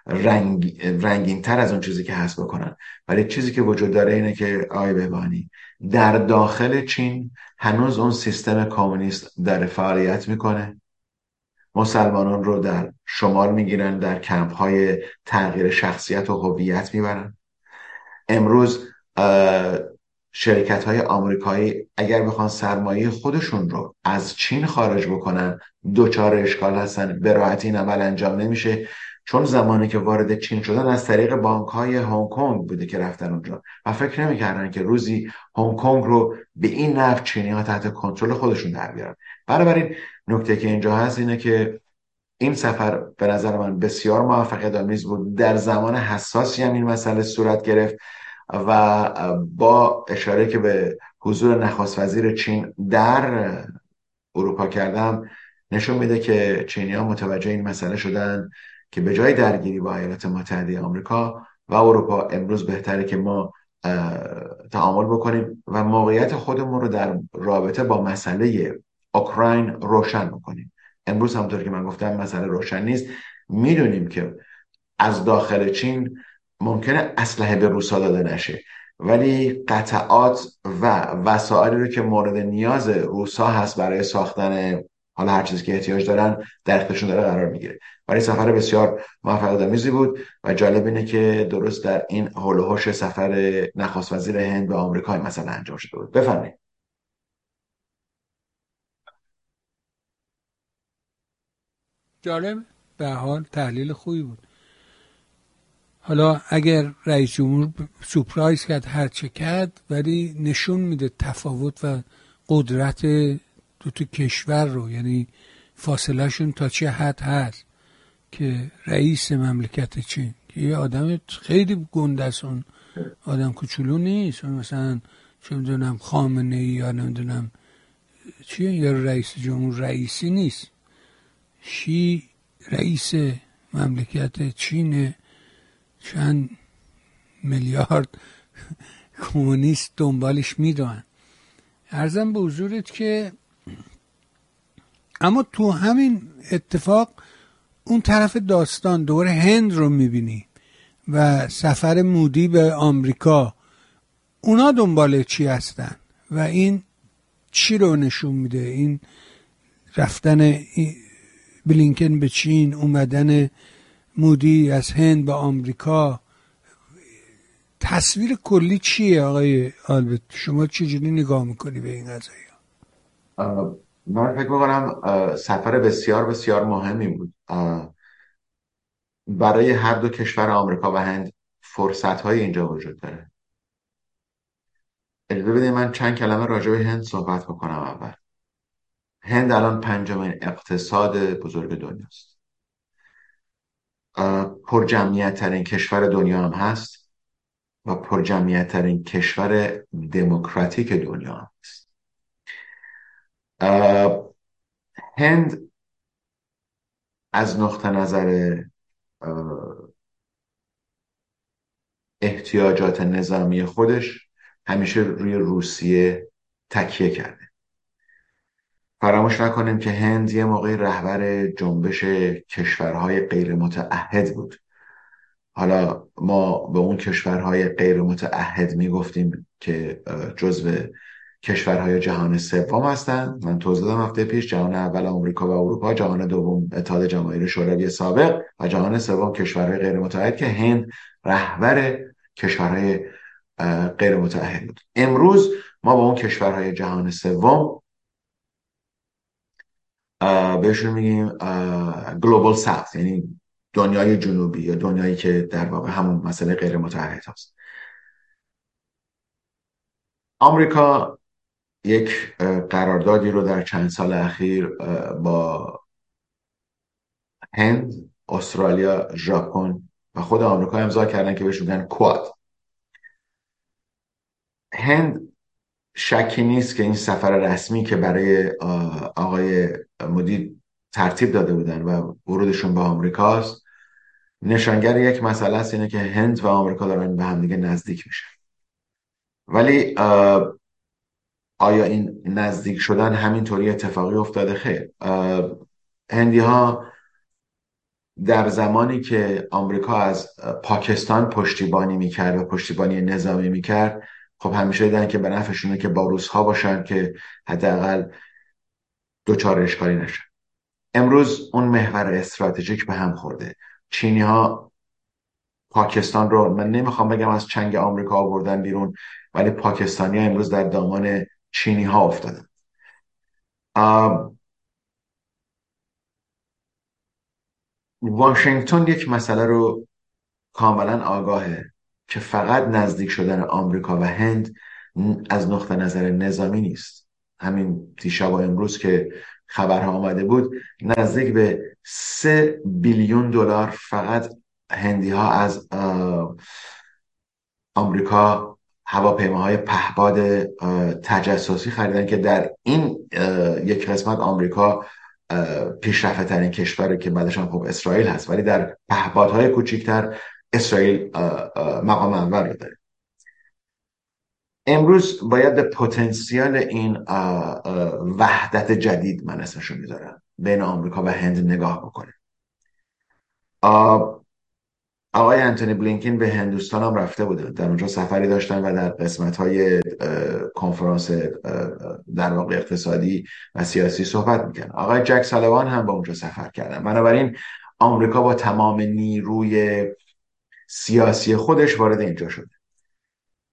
رنگ، رنگین تر از اون چیزی که هست بکنن. ولی چیزی که وجود داره اینه که آی ببانی در داخل چین هنوز اون سیستم کمونیست داره فعالیت می‌کنه. مسلمانان رو در شمال می‌گیرن در کمپ های تغییر شخصیت و هویت می‌برن. امروز شرکت های آمریکایی اگر بخوان سرمایه خودشون رو از چین خارج بکنن دوچار اشکال هستن به راحتی این عمل انجام نمیشه. چون زمانی که وارد چین شدن از طریق بانک های هنگ کنگ بوده که رفتن اونجا. و فکر نمی‌کردن که روزی هنگ کنگ رو به این نفع چینی ها تحت کنترل خودشون در بیارن. بنابراین نکته که اینجا هست اینه که این سفر به نظر من بسیار موفقیت آمیز بود. در زمان حساسی هم این مسئله صورت گرفت و با اشاره که به حضور نخست وزیر چین در اروپا کردم نشون میده که چینی ها متوجه این مسئله شدن. که به جای درگیری با ایالات متحده آمریکا و اروپا امروز بهتره که ما تعامل بکنیم و موقعیت خودمون رو در رابطه با مسئله اوکراین روشن بکنیم. امروز همونطور که من گفتم مسئله روشن نیست. می‌دونیم که از داخل چین ممکنه اسلحه به روسا داده نشه ولی قطعات و وسایلی رو که مورد نیاز روسا هست برای ساختن حالا هر چیزی که احتیاج دارن در اختیارشون داره قرار می‌گیره. ولی سفر بسیار موفقیت آمیزی بود و جالب اینه که درست در این حول سفر نخست وزیر هند به آمریکا مثلا انجام شده بود. بفرمایید. جالب به حال تحلیل خوبی بود. حالا اگر رئیس جمهور سپرایز کرد هر چه کرد ولی نشون میده تفاوت و قدرت دو تا کشور رو یعنی فاصلهشون تا چه حد هست که رئیس مملکت چین. که یه آدم خیلی گنده است اون آدم کوچولو نیست. مثلا چه می‌دونم خامنه ای یا نمی‌دونم چیه یا رئیس جمهور رئیسی نیست. شی رئیس مملکت چین چند میلیارد کمونیست دنبالش می‌دونن. ارزم به حضورت که اما تو همین اتفاق اون طرف داستان دور هند رو می‌بینیم و سفر مودی به آمریکا. اونا دنبال چی هستن؟ و این چی رو نشون میده؟ این رفتن بلینکن به چین اومدن مودی از هند به آمریکا. تصویر کلی چیه آقای آلبرت؟ شما چجوری نگاه می‌کنی به این قضایی من فکر می‌کنم سفر بسیار بسیار مهمی بود. برای هر دو کشور آمریکا و هند فرصت های اینجا وجود داره. اجازه بدید من چند کلمه راجع به هند صحبت بکنم اول. هند الان پنجمین اقتصاد بزرگ دنیاست. پر جمعیت ترین کشور دنیا هم هست و پر جمعیت ترین کشور دموکراتیک دنیا هم هست. هند از نقطه نظر احتیاجات نظامی خودش همیشه روی روسیه تکیه کرده. فراموش نکنیم که هند یه موقعی رهبر جنبش کشورهای غیر متعهد بود. حالا ما به اون کشورهای غیر متعهد می‌گفتیم که جزو کشورهای جهان سوم هستند من توضیح دادم هفته پیش جهان اول آمریکا و اروپا جهان دوم اتحاد جماهیر شوروی سابق و جهان سوم کشورهای غیر متعهد که هند رهبر کشورهای غیر متعهد بود. امروز ما با اون کشورهای جهان سوم بهشون میگیم گلوبال ساوت یعنی دنیای جنوبی یا دنیایی که در واقع همون مسئله غیر متعهد هست. آمریکا یک قراردادی رو در چند سال اخیر با هند استرالیا ژاپن و خود آمریکا امضا کردن که بهش میگن کواد. هند شکی نیست که این سفر رسمی که برای آقای مدید ترتیب داده بودن و ورودشون به آمریکاست نشانگر یک مسئله است اینه که هند و آمریکا دارن به همدیگه نزدیک میشن. ولی آیا این نزدیک شدن همینطوری اتفاقی افتاده؟ خیر. هندی ها در زمانی که آمریکا از پاکستان پشتیبانی می‌کرد و پشتیبانی نظامی می‌کرد خب همیشه دیدن که به نفعشونه که با روس ها باشن که حداقل دوچار اشکالی نشن امروز اون محور استراتژیک به هم خورده. چینی ها پاکستان رو من نمی‌خوام بگم از چنگ آمریکا آوردن بیرون ولی پاکستانی ها امروز در دامان چینی ها افتادن واشنگتن یک مسئله رو کاملا آگاهه که فقط نزدیک شدن آمریکا و هند از نقطه نظر نظامی نیست. همین دیشب و امروز که خبرها آمده بود نزدیک به سه بیلیون دلار فقط هندی ها از آمریکا هواپیماهای پهباد تجسسی خریدن که در این یک قسمت آمریکا پیشرفته ترین کشوره که بعدش هم خب اسرائیل هست ولی در پهپادهای کوچکتر اسرائیل مقام اول رو داره. امروز باید به پتانسیل این وحدت جدید من اسمشو می‌ذارم. بین آمریکا و هند نگاه بکنه آقای انتونی بلینکین به هندوستان هم رفته بودن در اونجا سفری داشتن و در قسمت های کنفرانس در واقع اقتصادی و سیاسی صحبت می‌کنن آقای جک سالوان هم با اونجا سفر کردن. بنابراین آمریکا با تمام نیروی سیاسی خودش وارد اینجا شده.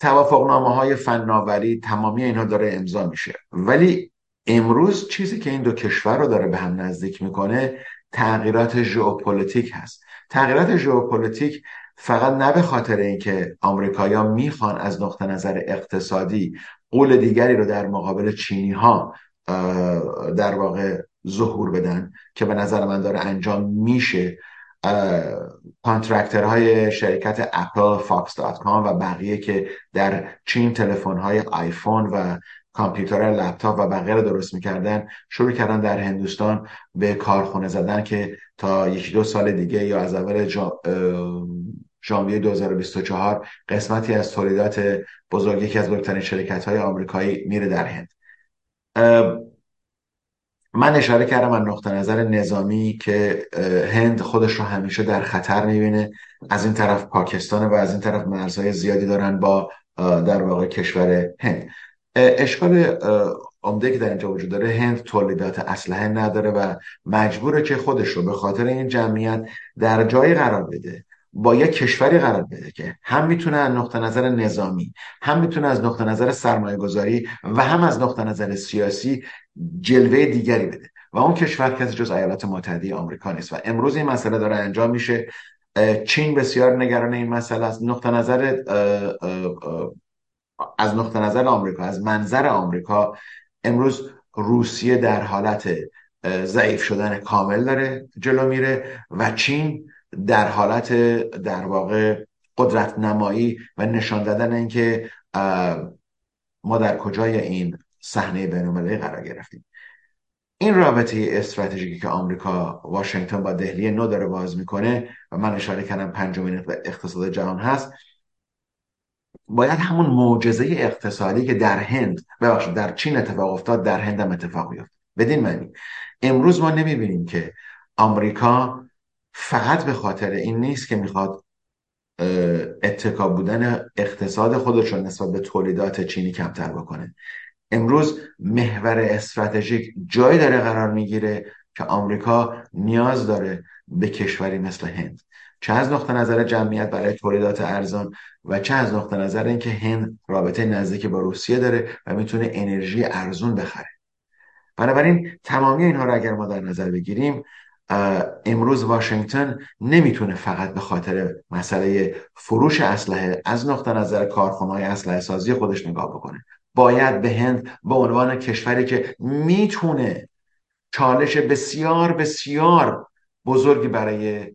توافقنامه های فناوری تمامی اینها داره امضا میشه. ولی امروز چیزی که این دو کشور رو داره به هم نزدیک می‌کنه تغییرات ژئوپلیتیک هست. تغییرات ژئوپلیتیک فقط نه به خاطر اینکه آمریکایی‌ها می‌خوان از نقطه نظر اقتصادی غول دیگری رو در مقابل چینی ها در واقع ظهور بدن که به نظر من داره انجام میشه های شرکت اپل فاکس dot com و بقیه که در چین تلفن های آیفون و کامپیوتر لپتاپ و بقیه رو درست می‌کردن شروع کردن در هندوستان به کارخونه زدن که تا یکی دو سال دیگه یا از اول ژانویه 2024 قسمتی از تولیدات بزرگ یکی از بزرگترین شرکت های آمریکایی میره در هند. من اشاره کردم از نقطه نظر نظامی که هند خودش رو همیشه در خطر می‌بینه. از این طرف پاکستان و از این طرف مرزهای زیادی دارن با در واقع کشور هند. اشکال عمده که در اینجا وجود داره هند تولیدات اسلحه نداره و مجبوره که خودش رو به خاطر این جمعیت در جایی قرار بده. با یک کشوری قرار بده که هم می‌تونه از نقطه نظر نظامی هم می‌تونه از نقطه نظر سرمایه گذاری و هم از نقطه نظر سیاسی جلوه دیگری بده. و اون کشور کسی جز ایالات متحده آمریکا نیست. و امروز این مسئله داره انجام میشه. چین بسیار نگران این مسئله است. نقطه نظر از نقطه نظر آمریکا از منظر آمریکا امروز روسیه در حالت ضعیف شدن کامل داره جلو میره و چین در حالت در واقع قدرت نمایی و نشان دادن اینکه ما در کجای این صحنه بین‌المللی قرار گرفتیم. این رابطه استراتژیکی که آمریکا واشنگتن با دهلی نو داره باز می‌کنه و من اشاره کردم پنجمین اقتصاد جهان هست. باید همون معجزه اقتصادی که در هند ببخشید در چین اتفاق افتاد در هند هم اتفاق بیفته بدین معنی. امروز ما نمی‌بینیم که آمریکا فقط به خاطر این نیست که می‌خواد اتکا بودن اقتصاد خودش رو نسبت به تولیدات چینی کمتر بکنه. امروز محور استراتژیک جایی داره قرار می‌گیره که آمریکا نیاز داره به کشوری مثل هند. چه از نقطه نظر جمعیت برای تولیدات ارزان و چه از نقطه نظر اینکه هند رابطه نزدیک با روسیه داره و می‌تونه انرژی ارزون بخره. بنابراین تمامی اینها رو اگر ما در نظر بگیریم امروز واشنگتن نمی‌تونه فقط به خاطر مسئله فروش اسلحه از نقطه نظر کارخانه‌های اسلحه سازی خودش نگاه بکنه. باید به هند به عنوان کشوری که می‌تونه چالش بسیار بسیار بزرگی برای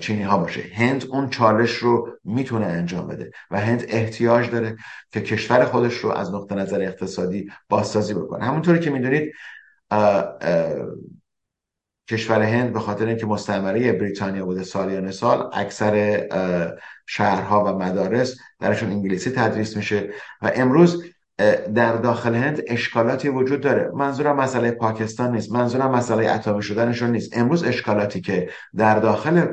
چینی ها باشه. هند اون چالش رو می‌تونه انجام بده و هند احتیاج داره که کشور خودش رو از نقطه نظر اقتصادی بازسازی بکنه. همونطوری که می‌دونید کشور هند به خاطر اینکه مستعمره بریتانیا بوده سالیان سال اکثر شهرها و مدارس درشون انگلیسی تدریس میشه و امروز در داخل هند اشکالاتی وجود داره. منظورم مسئله پاکستان نیست. منظورم مسئله اتمی شدنشون نیست. امروز اشکالاتی که در داخل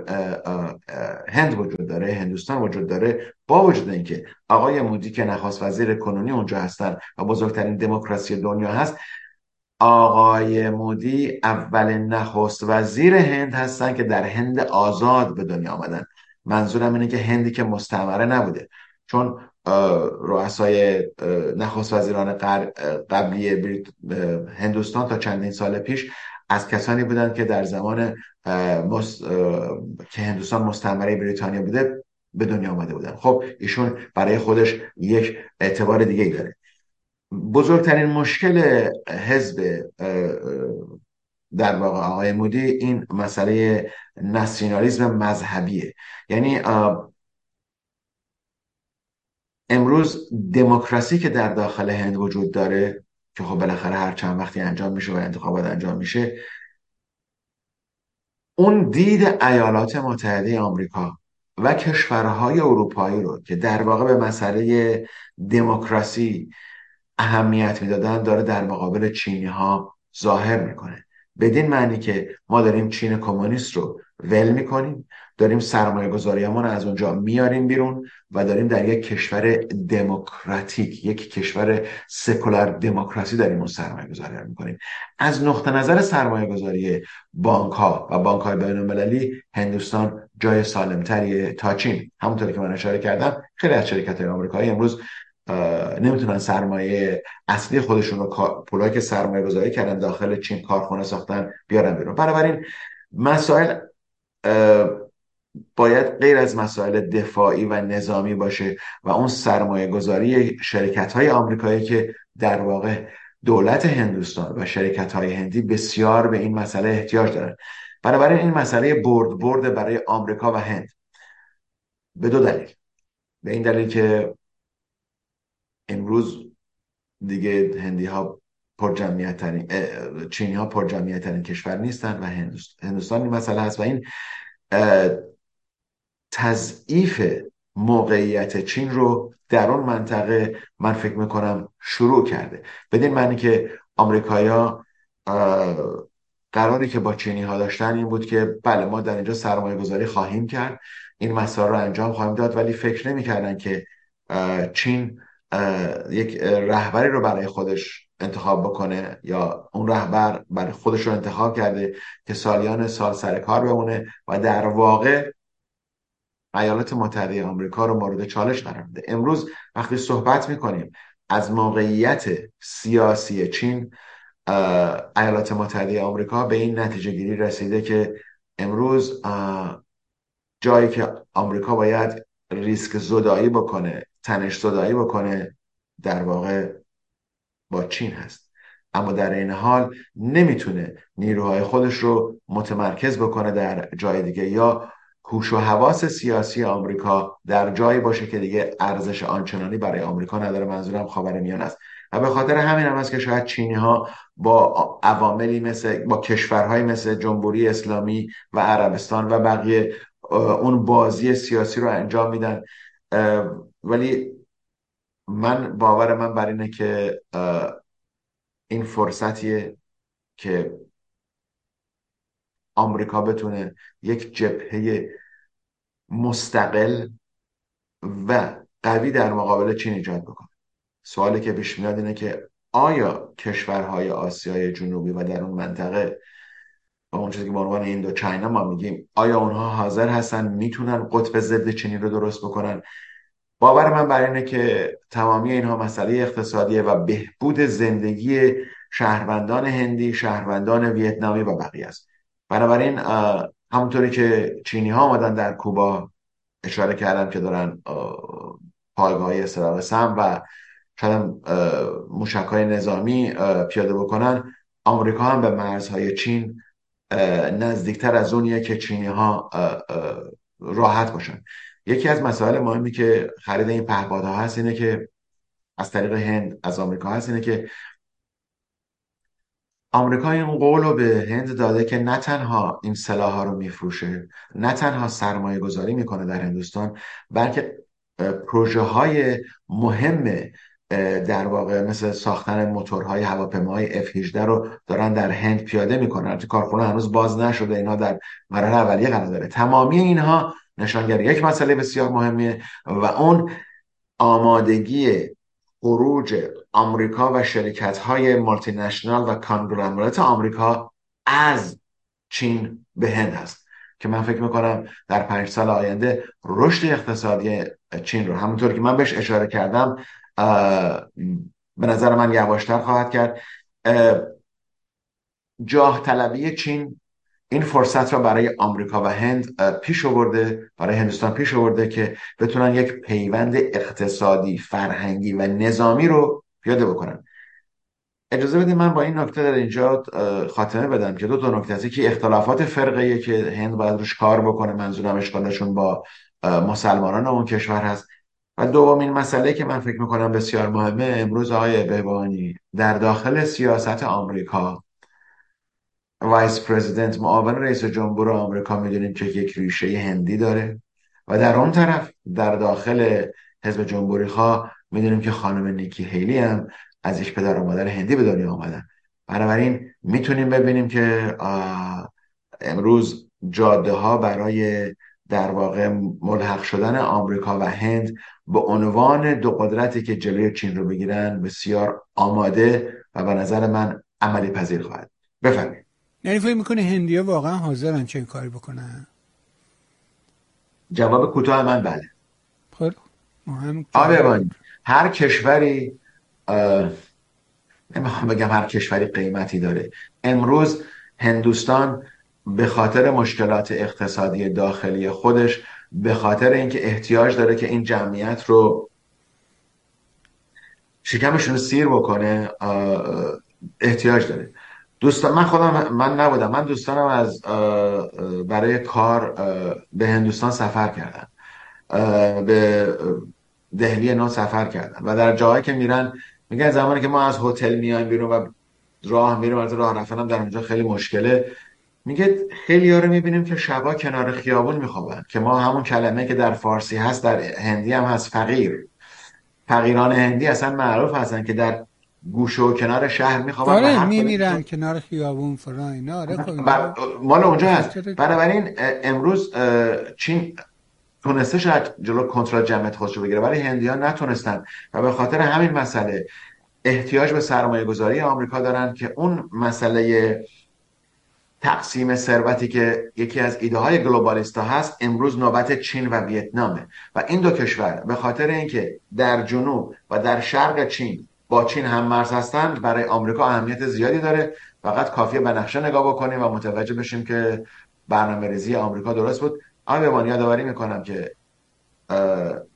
هند وجود داره هندوستان وجود داره با وجود اینکه آقای مودی که نخواست وزیر کنونی اونجا هستن و بزرگترین دموکراسی دنیا هست آقای مودی اول نخست وزیر هند هستن که در هند آزاد به دنیا آمدن. منظورم اینه که هندی که مستعمره نبوده. چون رؤسای نخست وزیران قبلی هندوستان تا چندین سال پیش از کسانی بودند که در زمان که هندوستان مستعمره بریتانیا بوده به دنیا آمده بودن خب ایشون برای خودش یک اعتبار دیگه داره. بزرگترین مشکل حزب در واقع آقای مودی این مسئله ناسیونالیسم مذهبیه. یعنی امروز دموکراسی که در داخل هند وجود داره که خب بالاخره هر چند وقتی انجام میشه و انتخابات انجام میشه اون دید ایالات متحده آمریکا و کشورهای اروپایی رو که در واقع به مسئله دموکراسی اهمیت می‌دادن داره در مقابل چینی ها ظاهر می‌کنه. بدین معنی که ما داریم چین کمونیست رو ول می‌کنیم. داریم سرمایه گذاریمون از اونجا میاریم بیرون و داریم در یک کشور دموکراتیک یک کشور سکولار دموکراسی داریم اون سرمایه گذاری می‌کنیم. از نقطه نظر سرمایه گذاری بانک ها و بانک های بین المللی هندوستان جای سالمتری تا چین همونطوری که من اشاره کردم خیلی از شرکت های آمریکایی امروز نمی‌تونن سرمایه اصلی خودشون رو پولایی که سرمایه گذاری کردن داخل چین کارخونه ساختن بیارن بیرون. بنابراین مسائل باید غیر از مسائل دفاعی و نظامی باشه و اون سرمایه گذاری شرکت های آمریکایی که در واقع دولت هندوستان و شرکت های هندی بسیار به این مسئله احتیاج دارن. بنابراین این مسئله برد برد برای آمریکا و هند. به دو دلیل. به این دلیل که امروز دیگه هندی ها پر جمعیت چینی ها پر جمعیت کشور نیستن و هندوستان این مسئله هست و این تضعیف موقعیت چین رو در اون منطقه من فکر می‌کنم شروع کرده. بدین معنی که آمریکایا قراری که با چینی ها داشتن این بود که بله ما در اینجا سرمایه گذاری خواهیم کرد این مسائل رو انجام خواهیم داد ولی فکر نمی‌کردن که چین یک رهبری رو برای خودش انتخاب بکنه یا اون رهبر برای خودش رو انتخاب کرده که سالیان سال سر کار بمونه و در واقع ایالات متحده آمریکا رو مورد چالش قرار میده امروز وقتی صحبت می‌کنیم از موقعیت سیاسی چین ایالات متحده آمریکا به این نتیجه گیری رسیده که امروز جایی که آمریکا باید ریسک زدایی بکنه تنش زدایی بکنه در واقع با چین هست. اما در این حال نمی‌تونه نیروهای خودش رو متمرکز بکنه در جای دیگه یا هوش و حواس سیاسی آمریکا در جایی باشه که دیگه ارزش آنچنانی برای آمریکا نداره. منظورم خاور میان است. و به خاطر همین هم است که شاید چینی ها با عواملی مثل با کشورهای مثل جمهوری اسلامی و عربستان و بقیه اون بازی سیاسی رو انجام میدن. ولی من باور من بر اینه که این فرصتیه که آمریکا بتونه یک جبهه مستقل و قوی در مقابل چین ایجاد بکنه. سوالی که پیش میاد اینه که آیا کشورهای آسیای جنوبی و در اون منطقه و اون چیزی که به عنوان این دو چاینا ما میگیم آیا اونها حاضر هستن می‌تونن قطب ضد چینی رو درست بکنن؟ باور من بر اینه که تمامی اینها مسئله اقتصادیه و بهبود زندگی شهروندان هندی شهروندان ویتنامی و بقیه است. بنابراین همونطوری که چینی ها آمدن در کوبا اشاره کردم که دارن پایگاه های سم و شاید موشک های نظامی پیاده بکنن آمریکا هم به مرزهای چین نزدیکتر از اونیه که چینی ها راحت باشن. یکی از مسائل مهمی که خرید این پهپادها هست اینه که از طریق هند از آمریکا هست اینه که آمریکا این قول رو به هند داده که نه تنها این سلاح ها رو میفروشه نه تنها سرمایه گذاری می‌کنه در هندوستان بلکه پروژه های مهم در واقع مثل ساختن موتورهای هواپیماهای F-18 رو دارن در هند پیاده می‌کنن. کارخونه هنوز باز نشده اینها در مراحل اولیه قرار داره. تمامی اینها نشانگر یک مسئله بسیار مهمیه و اون آمادگی خروج آمریکا و شرکت های مالتی نشنال و کانگلامرات آمریکا از چین به هند هست که من فکر می‌کنم در پنج سال آینده رشد اقتصادی چین رو همونطور که من بهش اشاره کردم به نظر من یواشتر خواهد کرد. جاه طلبی چین این فرصت را برای آمریکا و هند پیش آورده برای هندوستان پیش آورده که بتونن یک پیوند اقتصادی فرهنگی و نظامی رو پیاده بکنن. اجازه بدید من با این نکته در اینجا خاتمه بدم که دو تا نکته هست. که اختلافات فرقه که هند باید روش کار بکنه منظورم اشغالشون با مسلمانان اون کشور هست. و دومین مسئله که من فکر می‌کنم بسیار مهمه امروز آقای بهبانی در داخل سیاست آمریکا وایس پرزیدنت معاون رئیس جمهور آمریکا می‌دونیم که یک ریشه هندی داره. و در اون طرف در داخل حزب جمهوری خواه می‌دونیم که خانم نیکی هیلی هم از یک پدر و مادر هندی به دنیا آمدن بنابراین می‌تونیم ببینیم که امروز جاده ها برای در واقع ملحق شدن آمریکا و هند به عنوان دو قدرتی که جلوی چین رو بگیرن بسیار آماده و به نظر من عملی پذیر خواهد. بفرمایید. یعنی فکر می‌کنه هندیا واقعا حاضرن چه کاری بکنن؟ جواب کوتاه من بله. خب مهم آره هر کشوری نمی‌خوام بگم هر کشوری قیمتی داره. امروز هندوستان به خاطر مشکلات اقتصادی داخلی خودش به خاطر اینکه احتیاج داره که این جمعیت رو شکمشون سیر بکنه احتیاج داره. دوستان من خودم من نبودم. من دوستانم از برای کار به هندوستان سفر کردن. به دهلی نو سفر کردن. و در جاهایی که میرن میگن زمانی که ما از هتل میایم بیرون و راه میریم از راه رفتنم در اونجا خیلی مشکله. میگه خیلی رو می‌بینیم که شبا کنار خیابون میخوابن که ما همون کلمه که در فارسی هست در هندی هم هست فقیر. فقیران هندی اصلا معروف هستن که در گوشه و کنار شهر میخوابن آره میمیرن کنار خیابون فرا اینا. آره خب. بر... مال اونجا هست. بنابراین امروز چین تونسته شاید جلو کنترل جمعیت خودش رو بگیره ولی هندیان نتونستن. و به خاطر همین مسئله احتیاج به سرمایه گذاری آمریکا دارن که اون مسئله تقسیم ثروتی که یکی از ایده های گلوبالیستا هست امروز نوبت چین و ویتنامه. و این دو کشور به خاطر اینکه در جنوب و در شرق چین با چین هم مرز هستند برای آمریکا اهمیت زیادی داره. فقط کافیه به نقشه نگاه بکنیم و متوجه بشیم که برنامه ریزی آمریکا درست بود. اما به یادآوری می‌کنم که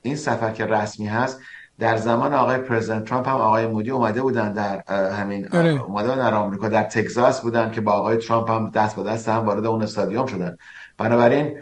این سفر که رسمی هست در زمان آقای پرزیدنت ترامپ هم آقای مودی اومده بودن در همین آره. اومده بودن در آمریکا در تگزاس بودن که با آقای ترامپ هم دست به دست هم وارد اون استادیوم شدن. بنابراین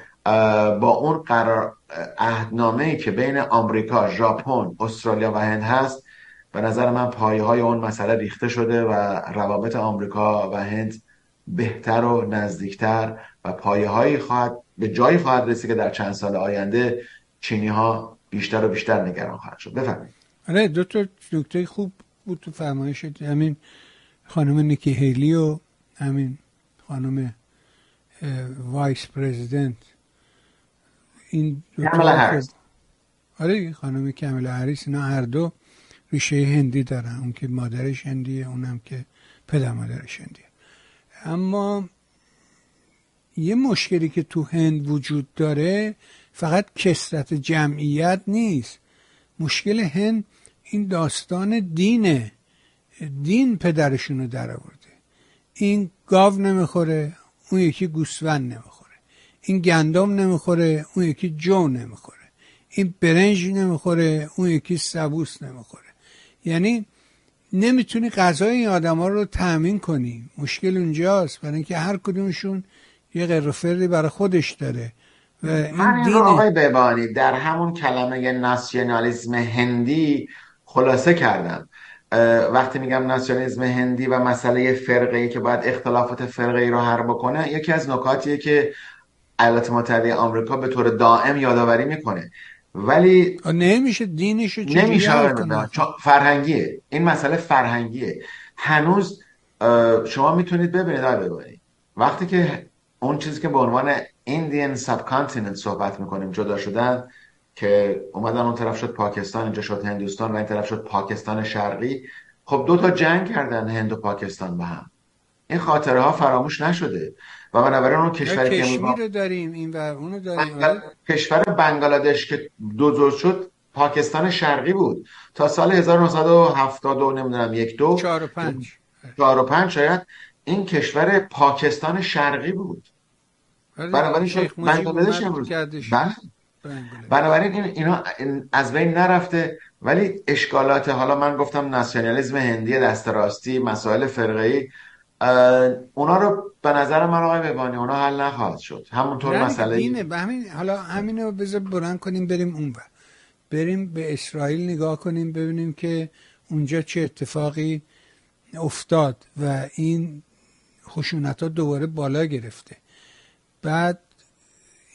با اون قرار عهدنامه ای که بین آمریکا، ژاپن، استرالیا و هند هست به نظر من پایه های اون مسئله ریخته شده و روابط آمریکا و هند بهتر و نزدیکتر و پایه هایی خواهد به جایی خواهد رسید که در چند سال آینده چینی ها بیشتر و بیشتر نگران خواهد شد. بفرمایید. آره دو تا نکته خوب بود تو فرمایش همین خانم نیکی هیلی و همین خانم وایس پرزیدنت. این دو آره خانم کاملا هریس اینا هر دو ریشه هندی دارن. اون که مادرش هندیه اونم که پدر مادرش هندیه. اما یه مشکلی که تو هند وجود داره فقط کسرت جمعیت نیست. مشکل هند این داستان دینه دین پدرشونو در آورده. این گاو نمی‌خوره اون یکی گوسفند نمی‌خوره. این گندم نمی‌خوره اون یکی جو نمی‌خوره. این برنج نمی‌خوره اون یکی سبوس نمی‌خوره. یعنی نمی‌تونی غذای این آدما رو تأمین کنی. مشکل اونجاست. برای اینکه هر کدومشون یه قرفردی برای خودش داره. و من این رو آقای ببانی در همون کلمه ناسیونالیزم هندی خلاصه کردم. وقتی میگم ناسیونالیسم هندی و مسئله فرقه ای که باید اختلافات فرقه ای رو حل بکنه یکی از نکاتیه که ایالات متحده آمریکا به طور دائم یادآوری می‌کنه. ولی نمیشه دینش نمیشه فرهنگیه. این مسئله فرهنگیه. هنوز شما می‌تونید ببینید ببینید. وقتی که اون چیزی که به عنوان ایندین ساب کانتیننت صحبت می‌کنیم جدا شدن که اومدن اون طرف شد پاکستان اینجا شد هندوستان و این طرف شد پاکستان شرقی خب دو تا جنگ کردن هند و پاکستان با هم. این خاطره ها فراموش نشده. و بنابراین اون کشوری که رو داریم این و اونو داریم کشور بنگلادش که دو شد پاکستان شرقی بود. تا سال 1970 و نمی‌دونم یک دو. چهار و پنج. چهار و پنج شاید. این کشور پاکستان شرقی بود. بنابراین بنگلادش امروز. بله. بنابراین این اینا از بین نرفته. ولی اشکالات حالا من گفتم ناسیونالیسم هندی دست راستی مسائل فرقه ای اونا رو به نظر من آقای ببانی اونا حل نخواهد شد. همونطور مسئله اینه. به همین حالا همین رو بذار برن کنیم بریم اون بر. بریم به اسرائیل نگاه کنیم ببینیم که اونجا چه اتفاقی افتاد و این خشونت ها دوباره بالا گرفته. بعد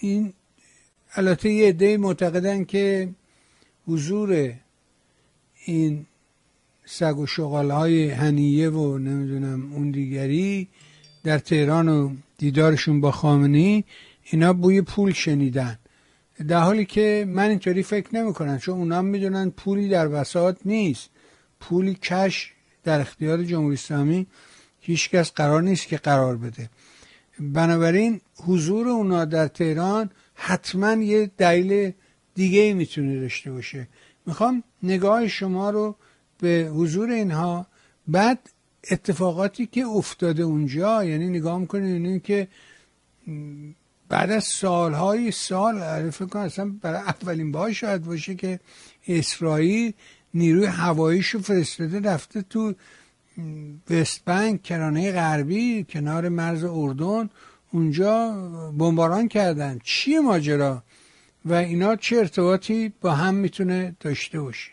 این البته یه عده معتقدن که حضور این سگ و شغال های هنیه و نمی‌دونم اون دیگری در تهران و دیدارشون با خامنی اینا بوی پول شنیدن. در حالی که من اینطوری فکر نمی کنم چون اونا می‌دونن پولی در وساط نیست. پولی کش در اختیار جمهوری اسلامی هیچکس قرار نیست که قرار بده. بنابراین حضور اونا در تهران حتما یه دلیل دیگه می‌تونه داشته باشه. می‌خوام نگاه شما رو به حضور اینها بعد اتفاقاتی که افتاده اونجا یعنی نگاه می‌کنید یعنی که بعد از سالهای سال فکر کنم اصلا برای اولین بار شاید باشه که اسرائیل نیروی هواییش رو فرستاده رفته تو وست کرانه غربی کنار مرز اردن. اونجا بمباران کردن. چیه ماجرا؟ و اینا چه ارتباطی با هم می‌تونه داشته باشه؟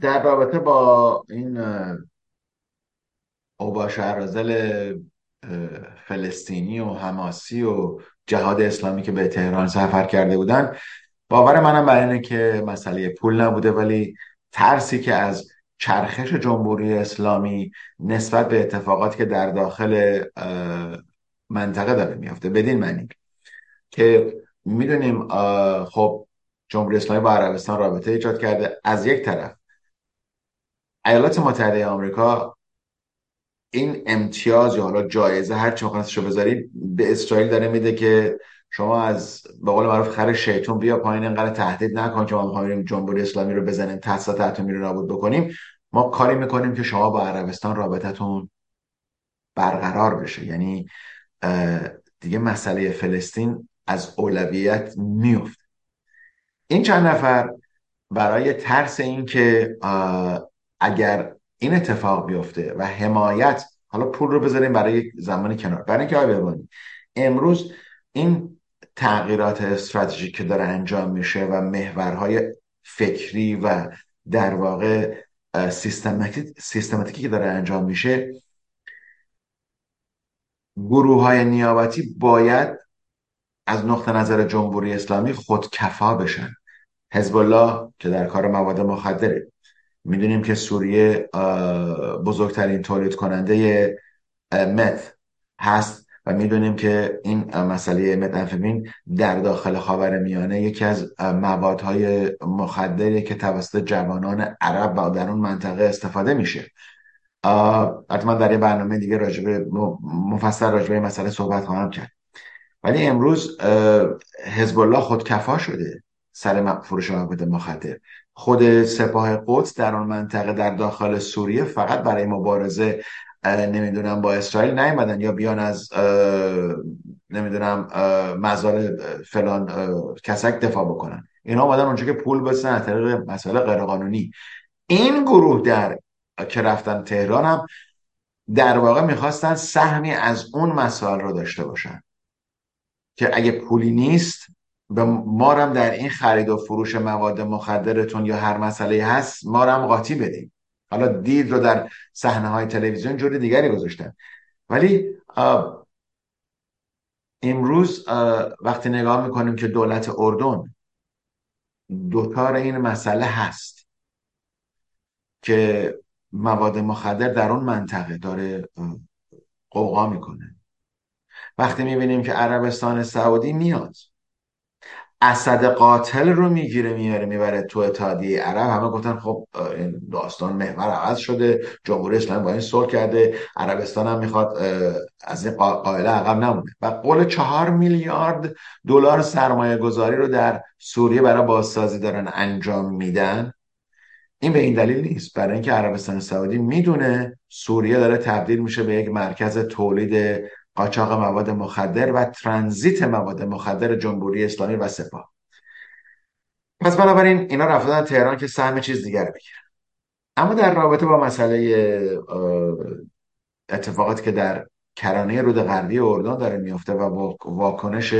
در رابطه با این اوباش عرازل فلسطینی و حماسی و جهاد اسلامی که به تهران سفر کرده بودن باور منم برای اینه که مسئله پول نبوده ولی ترسی که از چرخش جمهوری اسلامی نسبت به اتفاقاتی که در داخل منطقه داره میافته بدین معنی که می‌دونیم خب جمهوری اسلامی با عربستان رابطه ایجاد کرده از یک طرف ایالات متحده آمریکا این امتیاز یا حالا جایزه هر چی رو بذاری به اسرائیل داره میده که شما از به قول معروف خر شیطون بیا پایین اینقدر تهدید نکن که ما می‌خوایم جمهوری اسلامی رو بزنیم تاسیسات اتمی رو نابود بکنیم. ما کاری می‌کنیم که شما با عربستان رابطتون برقرار بشه. یعنی دیگه مسئله فلسطین از اولویت میفته این چند نفر برای ترس این که اگر این اتفاق بیفته و حمایت حالا پول رو بذاریم برای زمانی کنار. برای اینکه آقای امروز این تغییرات استراتژیک که داره انجام میشه و محورهای فکری و در واقع سیستماتیکی که داره انجام میشه گروه های نیابتی باید از نقطه نظر جمهوری اسلامی خودکفا بشن. حزب الله که در کار مواد مخدره. می‌دونیم که سوریه بزرگترین تولید کننده مت هست و می‌دونیم که این مسئله متنفمین در داخل خاور میانه یکی از موادهای مخدری که توسط جوانان عرب و در اون منطقه استفاده میشه. حتما در یه برنامه دیگه راجبه مفصل راجبه مسئله صحبت خواهم کرد. ولی امروز حزب الله خودکفا شده سر فروش مواد مخدر خود سپاه قدس در آن منطقه در داخل سوریه فقط برای مبارزه نمی‌دونم با اسرائیل نیومدن یا بیان از نمی‌دونم مزار فلان کسک دفاع بکنن. اینا آمدن اونجا که پول بسن از طریق مسائل غیرقانونی. این گروه در که رفتن تهران هم در واقع می‌خواستن سهمی از اون مسائل رو داشته باشن. که اگه پولی نیست به ما هم در این خرید و فروش مواد مخدرتون یا هر مسئله هست ما هم قاطی بدیم حالا دید رو در صحنه های تلویزیون جور دیگری گذاشتن. ولی امروز وقتی نگاه می‌کنیم که دولت اردن دوتار این مسئله هست که مواد مخدر در اون منطقه داره قوقا می‌کنه. وقتی می‌بینیم که عربستان سعودی میاد. اسد قاتل رو می‌گیره میاره می‌بره تو اتحادیه عرب. همه گفتن خب این داستان محور عوض شده. جمهوری اسلامی با این صلح کرده. عربستان هم می‌خواد از این قائله عقب نمونه. و قول چهار میلیارد دلار سرمایه گذاری رو در سوریه برای بازسازی دارن انجام میدن. این به این دلیل نیست. برای اینکه عربستان سعودی می‌دونه سوریه داره تبدیل میشه به یک مرکز تولید قاچاق مواد مخدر و ترانزیت مواد مخدر جمهوری اسلامی و سپاه. پس بنابراین اینا رفتن تهران که سهم چیز دیگر بگیرن. اما در رابطه با مسئله اتفاقاتی که در کرانه رود غربی اردن داره میفته و واکنش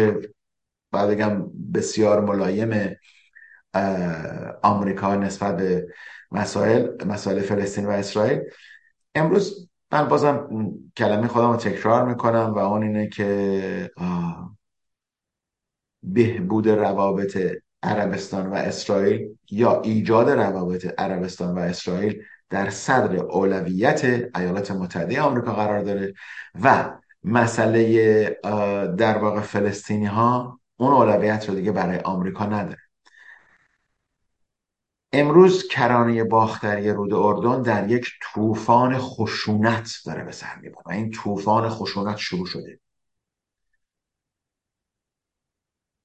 بعد بگم بسیار ملایم آمریکا نسبت به مسائل مسائل فلسطین و اسرائیل امروز من بازم کلمه خودم رو تکرار می‌کنم و اون اینه که بهبود روابط عربستان و اسرائیل یا ایجاد روابط عربستان و اسرائیل در صدر اولویت ایالات متحده آمریکا قرار داره و مسئله در واقع فلسطینی ها اون اولویت رو دیگه برای آمریکا نداره. امروز کرانه باختری رود اردن در یک طوفان خشونت داره به سر می‌بره. و این طوفان خشونت شروع شده.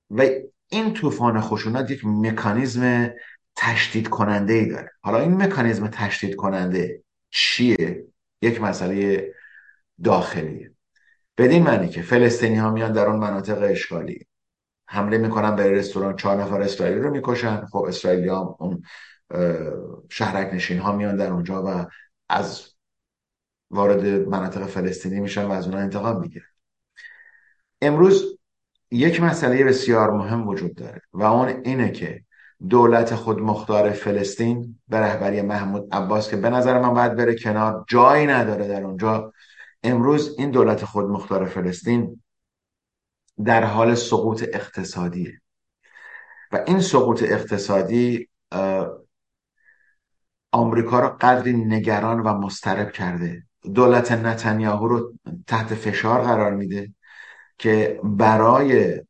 و این طوفان خشونت یک مکانیزم تشدید کننده ای داره. حالا این مکانیزم تشدید کننده چیه؟ یک مسئله داخلیه. بدین معنی که فلسطینی ها میان در اون مناطق اشغالی. حمله می‌کنن به رستوران. چهار نفر اسرائیلی رو می‌کشن. خب اسرائیلی هم اون شهرک نشین ها میان در اونجا و از وارد مناطق فلسطینی میشن و از اونها انتقام می‌گیرن. امروز یک مسئله بسیار مهم وجود داره و اون اینه که دولت خود مختار فلسطین به رهبری محمود عباس که به نظر من باید بره کنار جایی نداره در اونجا. امروز این دولت خود مختار فلسطین در حال سقوط اقتصادیه و این سقوط اقتصادی آمریکا رو قدری نگران و مسترب کرده. دولت نتانیاهو رو تحت فشار قرار میده که برای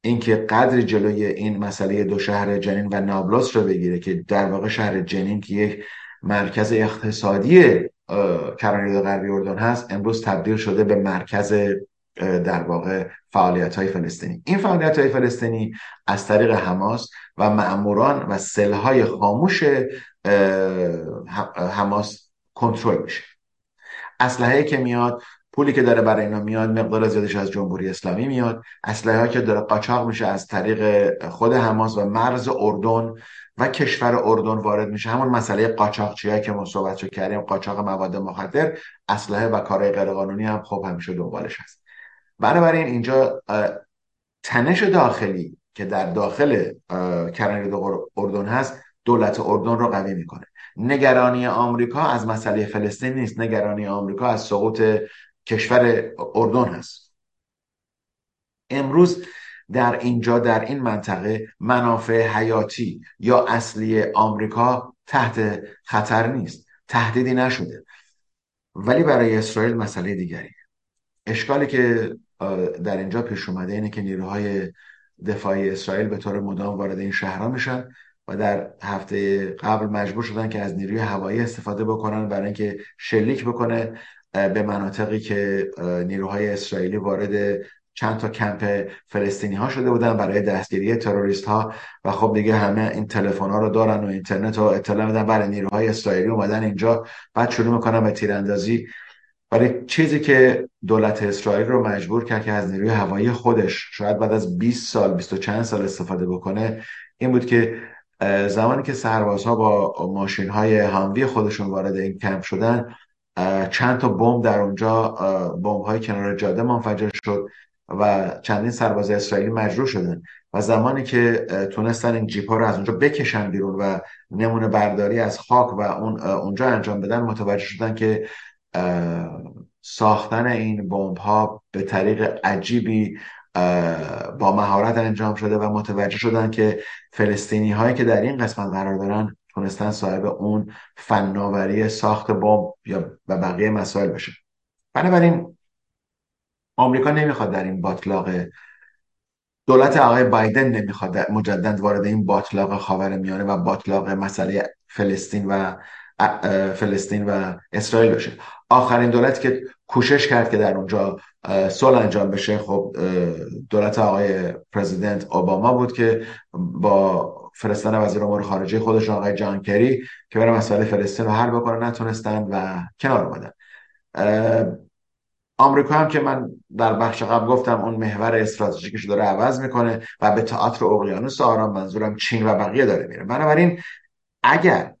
اینکه قدر جلوی این مسئله دو شهر جنین و نابلس رو بگیره که در واقع شهر جنین که یک مرکز اقتصادی کرانید غربی اردن هست امروز تبدیل شده به مرکز در واقع فعالیت های فلسطینی. این فعالیت های فلسطینی از طریق حماس و معموران و سلهای خاموش حماس کنترل میشه. اسلحه که میاد پولی که داره برای اینا میاد مقدار زیادش از جمهوری اسلامی میاد. اسلحه که داره قاچاق میشه از طریق خود حماس و مرز اردن و کشور اردن وارد میشه. همون مسئله قاچاقچیایی که ما صحبت کردیم قاچاق مواد مخدر اسلحه و کارهای غیرقانونی هم خب همیشه دنبالش هست. بنابراین اینجا تنش داخلی که در داخل کرانید اردن هست دولت اردن رو قوی می‌کنه. نگرانی آمریکا از مسئله فلسطین نیست. نگرانی آمریکا از سقوط کشور اردن هست. امروز در اینجا در این منطقه منافع حیاتی یا اصلی آمریکا تحت خطر نیست. تهدیدی نشده. ولی برای اسرائیل مسئله دیگری اشکالی که در اینجا پیش اومده اینه که نیروهای دفاعی اسرائیل به طور مدام وارد این شهرها میشن و در هفته قبل مجبور شدن که از نیروی هوایی استفاده بکنن برای اینکه شلیک بکنه به مناطقی که نیروهای اسرائیلی وارد چند تا کمپ فلسطینی ها شده بودن برای دستگیری تروریست ها و خب دیگه همه این تلفن ها رو دارن و اینترنت رو اطلاع میدن. برای نیروهای اسرائیلی اومدن اینجا بعد شروع می‌کنن به تیراندازی برای چیزی که دولت اسرائیل رو مجبور کرد که از نیروی هوایی خودش شاید بعد از 20 سال 20 چند سال استفاده بکنه این بود که زمانی که سربازها با ماشین های هاموی خودشون وارد این کمپ شدن چند تا بمب در اونجا بمب های کنار جاده منفجر شد و چندین سرباز اسرائیلی مجروح شدن. و زمانی که تونستن این جیپ رو از اونجا بکشن بیرون و نمونه برداری از خاک و اون اونجا انجام بدن متوجه شدن که ساختن این بمب ها به طریق عجیبی با مهارت انجام شده و متوجه شدن که فلسطینی هایی که در این قسمت قرار دارن تونستن صاحب اون فناوری ساخت بمب یا و بقیه مسائل بشه. بنابراین آمریکا نمی‌خواد در این باطلاق دولت آقای بایدن نمی‌خواد مجدد وارد این باطلاق خاور میانه و باطلاق مسئله فلسطین و فلسطین و اسرائیل بشه آخرین دولتی که کوشش کرد که در اونجا صلح انجام بشه خب دولت آقای پرزیدنت اوباما بود که با فرستان وزیر امور خارجه خودش آقای جان کری که برای مسئله فلسطین رو حل بکنه نتونستن و کنار اومدن. آمریکا هم که من در بخش قبل گفتم اون محور استراتژیکش داره عوض می‌کنه و به تئاتر اقیانوس آرام منظورم چین و بقیه داره میره. بنابراین اگر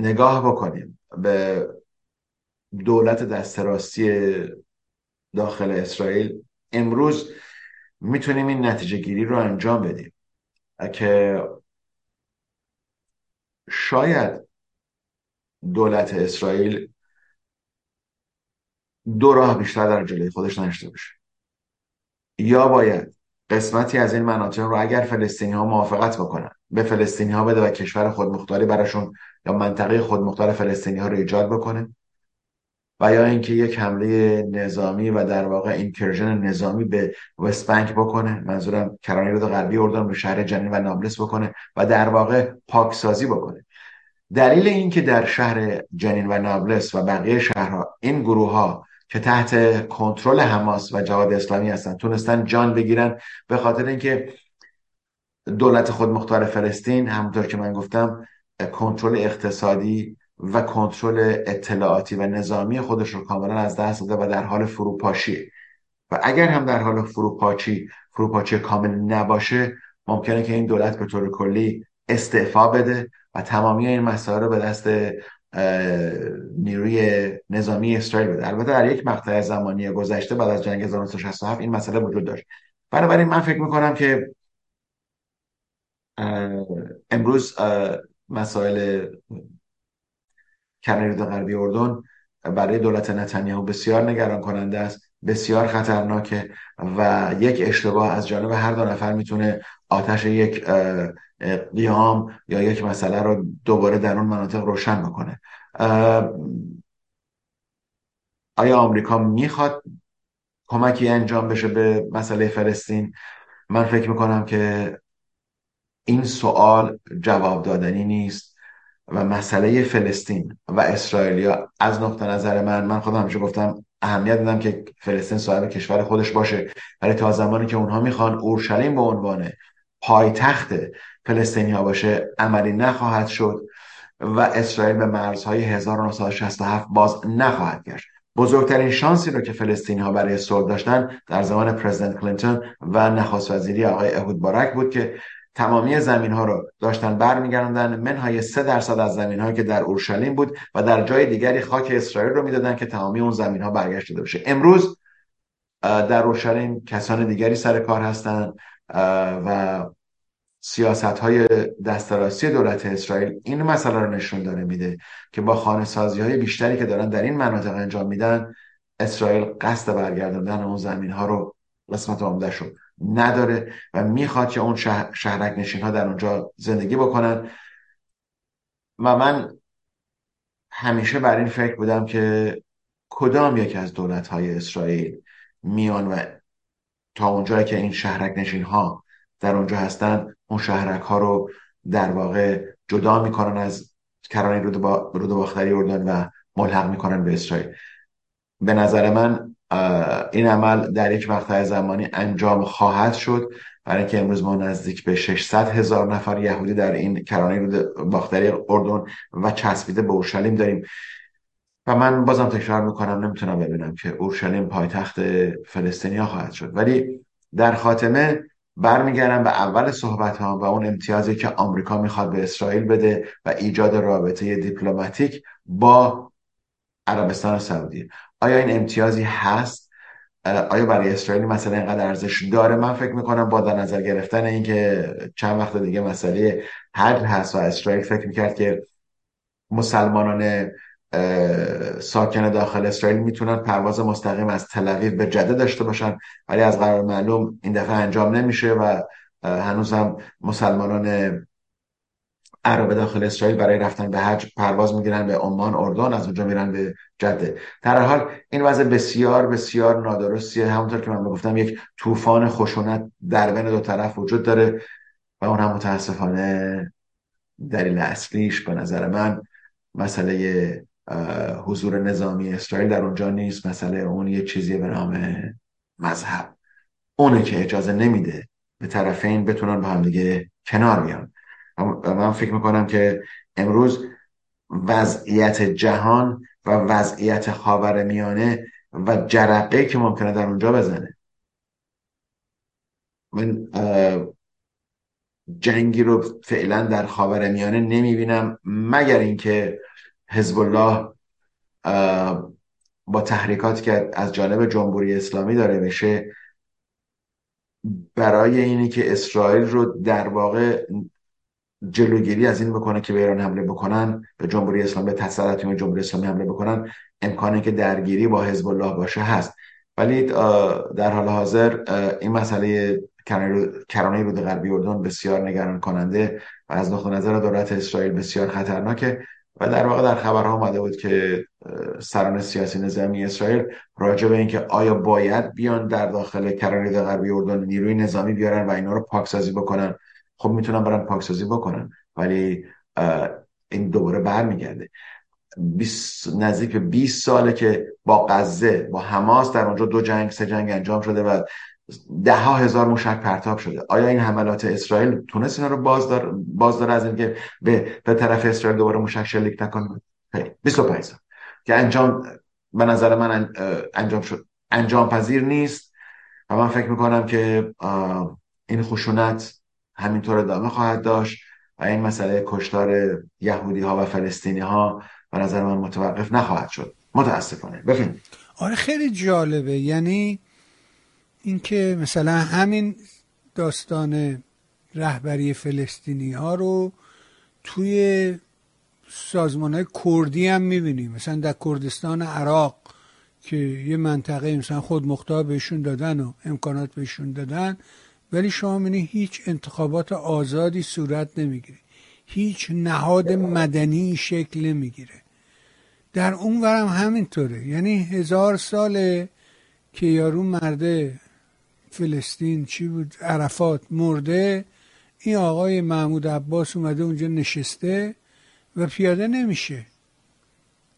نگاه بکنیم به دولت دستراستی داخل اسرائیل امروز می‌تونیم این نتیجه گیری رو انجام بدیم. که شاید دولت اسرائیل دو راه بیشتر در جلوی خودش نشته باشه. یا باید قسمتی از این مناطق رو اگر فلسطینی ها موافقت بکنن به فلسطینی ها بده و کشور خودمختاری براشون یا منطقه خودمختار فلسطینی ها رو ایجاد بکنه و یا اینکه یک حمله نظامی و در واقع اینکرژن نظامی به وست بانک بکنه. منظورم کرانه غربی اردن به شهر جنین و نابلس بکنه و در واقع پاکسازی بکنه. دلیل اینکه در شهر جنین و نابلس و بقیه شهرها این گروه ها که تحت کنترل حماس و جهاد اسلامی هستن تونستن جان بگیرن به خاطر اینکه دولت خودمختار فلسطین همونطور که من گفتم کنترل اقتصادی و کنترل اطلاعاتی و نظامی خودش رو کاملا از دست داده و در حال فروپاشی. و اگر هم در حال فروپاشی فروپاشی کامل نباشه ممکنه که این دولت به طور کلی استعفا بده و تمامی این مسائل رو به دست نیروی نظامی اسرائیل بده. البته در یک مقطع زمانی گذشته بعد از جنگ 1967 این مسئله وجود داشت. بنابراین من فکر می‌کنم که امروز مسائل کرنید غربی اردن برای دولت نتانیاهو بسیار نگران کننده است بسیار خطرناکه و یک اشتباه از جانب هر دو نفر می‌تونه آتش یک قیام یا یک مسئله رو دوباره در اون مناطق روشن بکنه. آیا آمریکا می‌خواد کمکی انجام بشه به مسئله فلسطین؟ من فکر می‌کنم که این سوال جواب دادنی نیست و مسئله فلسطین و اسرائیلیا از نقطه نظر من من خودم همیشه گفتم اهمیت میدم که فلسطین صاحب کشور خودش باشه. ولی تا زمانی که اونها می‌خوان اورشلیم به عنوان پایتخت فلسطینی ها باشه عملی نخواهد شد و اسرائیل به مرزهای 1967 باز نخواهد گشت. بزرگترین شانسی رو که فلسطینی ها برای صلح داشتن در زمان پرزیدنت کلینتون و نخست وزیری آقای اهود بارک بود که تمامی زمین ها رو داشتن برمیگردوندن. منهای سه درصد از زمین هایی که در اورشلیم بود و در جای دیگری خاک اسرائیل رو می‌دادن که تمامی اون زمین ها برگشت داده بشه. امروز در اورشلیم کسان دیگری سر کار هستند و سیاست های دسترسی دولت اسرائیل این مسئله رو نشون داره میده که با خانه سازی های بیشتری که دارن در این مناطق انجام میدن اسرائیل قصد برگرداندن اون زمین ها رو قسمت عمده شد نداره و می‌خواد که اون شهرک نشین ها در اونجا زندگی بکنن. و من همیشه بر این فکر بودم که کدام یکی از دولت های اسرائیل میان و تا اونجایی که این شهرک نشین ها در اونجا هستن اون شهرک ها رو در واقع جدا می‌کنن از کرانه رود, با... رود باختری اردن و ملحق می‌کنن به اسرائیل. به نظر من این عمل در یک مقطع زمانی انجام خواهد شد. برای اینکه امروز ما نزدیک به 600 هزار نفر یهودی در این کرانه رود باختری اردن و چسبیده به اورشلیم داریم. و من بازم تکرار می‌کنم نمی‌تونم ببینم که اورشلیم پایتخت فلسطینیا خواهد شد. ولی در خاتمه برمیگردم به اول صحبت ها و اون امتیازی که آمریکا می‌خواد به اسرائیل بده و ایجاد رابطه دیپلماتیک با عربستان سعودی. آیا این امتیازی هست؟ آیا برای اسرائیل مسئله اینقدر ارزش داره؟ من فکر می‌کنم با در نظر گرفتن اینکه چند وقت دیگه مسئله حج هست و اسرائیل فکر می‌کرد که مسلمانان ساکن داخل اسرائیل می‌تونن پرواز مستقیم از تل به جده داشته باشن ولی از قرار معلوم این دفعه انجام نمیشه و هنوز هم مسلمانان عرب داخل اسرائیل برای رفتن به حج پرواز می‌گیرن به عمان اردن از اونجا میرن به جده. در حال این وضع بسیار بسیار نادرستیه. همونطور که من گفتم یک طوفان خشونت در بین دو طرف وجود داره و اون هم متاسفانه دلیل اصلیش به نظر من مسئله حضور نظامی اسرائیل در اونجا نیست. مسئله اون یه چیزی به نام مذهب. اونه که اجازه نمیده به طرفین بتونن با هم دیگه کنار بیان. من فکر می‌کنم که امروز وضعیت جهان و وضعیت خاور میانه و جرقه که ممکنه در اونجا بزنه. من جنگی رو فعلا در خاور میانه نمی‌بینم مگر اینکه حزب الله با تحریکاتی که از جانب جمهوری اسلامی داره میشه برای اینی که اسرائیل رو در واقع جلوگیری از این بکنه که به ایران حمله بکنن به جمهوری اسلامی به تسلط جمهوری اسلامی حمله بکنن امکانی که درگیری با حزب الله باشه هست. ولی در حال حاضر این مسئله کرانه رود غربی اردن بسیار نگران کننده و از نقطه نظر دولت اسرائیل بسیار خطرناکه. و در واقع در خبرها آمده بود که سران سیاسی نظامی اسرائیل راجع به اینکه آیا باید بیان در داخل کرانه غربی اردن نیروی نظامی بیارن و اینا رو پاکسازی بکنن. خب می‌تونن برن پاکسازی بکنن. ولی این دوباره برمیگرده. نزدیک به 20 ساله که با غزه با حماس در اونجا دو جنگ سه جنگ انجام شده و ده ها هزار موشک پرتاب شده. آیا این حملات اسرائیل تونست اینا رو باز دار, باز داره از اینکه به, به طرف اسرائیل دوباره موشک شلیک نکنه؟ 25 سال. که انجام به نظر من انجام شد. انجام پذیر نیست. و من فکر می‌کنم که این خشونت همینطور ادامه خواهد داشت و این مسئله کشتار یهودی ها و فلسطینی ها به نظر من متوقف نخواهد شد. متاسفانه. بفهم آره خیلی جالبه. یعنی اینکه مثلا همین داستان رهبری فلسطینی ها رو توی سازمان های کردی هم می‌بینیم. مثلا در کردستان عراق که یه منطقه مثلا خود مختار بهشون دادن و امکانات بهشون دادن ولی شما می‌بینی هیچ انتخابات آزادی صورت نمی‌گیره. هیچ نهاد مدنی شکل نمی‌گیره. در اون ورم همینطوره. یعنی هزار ساله که یارو مرده فلسطین چی بود عرفات مرده این آقای محمود عباس اومده اونجا نشسته و پیاده نمیشه.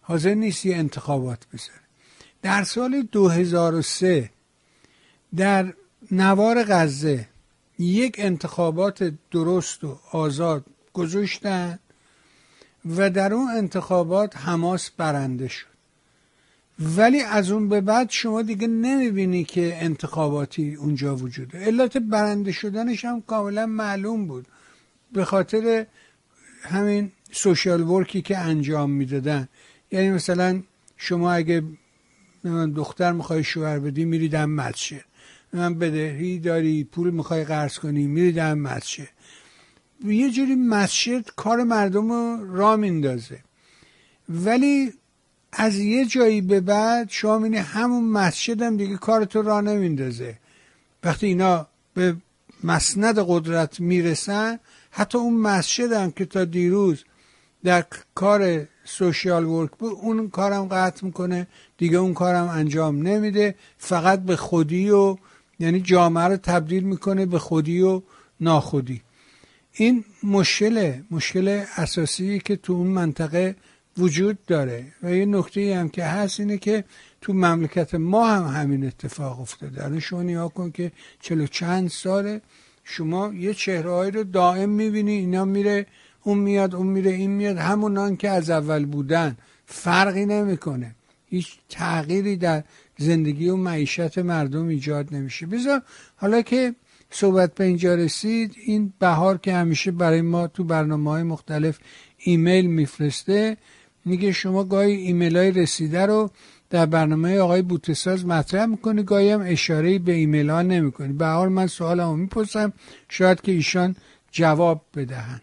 حاضر نیست یه انتخابات بذاره. در سال 2003 در نوار غزه یک انتخابات درست و آزاد گذاشتن و در اون انتخابات حماس برنده شد. ولی از اون به بعد شما دیگه نمی‌بینی که انتخاباتی اونجا وجوده علت برنده شدنش هم کاملا معلوم بود. به خاطر همین سوشال ورکی که انجام می‌دادن. یعنی مثلا شما اگه دختر می‌خوای شوهر بدی میری دم مسجد من بدهی داری پول می‌خوای قرض کنی میری دم مسجد. یه جوری مسجد کار مردم رو را میندازه. ولی از یه جایی به بعد شما می‌بینی همون مسجد هم دیگه کارتو را نمیندازه. وقتی اینا به مسند قدرت می‌رسن حتی اون مسجد هم که تا دیروز در کار سوشیال ورک بود اون کارم قطع می‌کنه دیگه اون کارم انجام نمیده. فقط به خودی و یعنی جامعه رو تبدیل می‌کنه به خودی و ناخودی. این مشکله مشکل اساسی که تو اون منطقه وجود داره. و یه نکته هم که هست اینه که تو مملکت ما هم همین اتفاق افتاده. الان شما نیا کن که چلو چند ساله شما یه چهرههایی رو دائم می‌بینی. اینا میره اون میاد اون میره این میاد. همونان که از اول بودن. فرقی نمی‌کنه. هیچ تغییری در زندگی و معیشت مردم ایجاد نمیشه. بذار حالا که صحبت به اینجا رسید این بهار که همیشه برای ما تو برنامه های مختلف ایمیل میفرسته میگه شما گاهی ایمیل های رسیده رو در برنامه آقای بوتساز مطرح می‌کنی گاهی هم اشاره به ایمیل ها نمی‌کنی. به حال من سوالمو می‌پرسم شاید که ایشان جواب بدهن.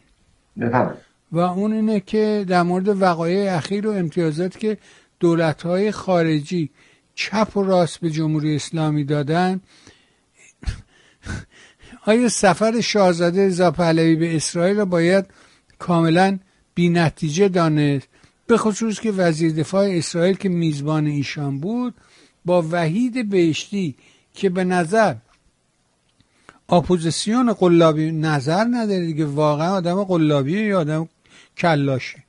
و اون اینه که در مورد وقایع اخیر و امتیازات که دولت های خارجی چپ و راست به جمهوری اسلامی دادن. آیا سفر شاهزاده رضا پهلوی به اسرائیل را باید کاملا بی نتیجه دانست؟ به خصوص که وزیر دفاع اسرائیل که میزبان ایشان بود با وحید بهشتی که به نظر اپوزیسیون قلابی نظر نداره دیگه واقعا آدم قلابی یا آدم کلاشه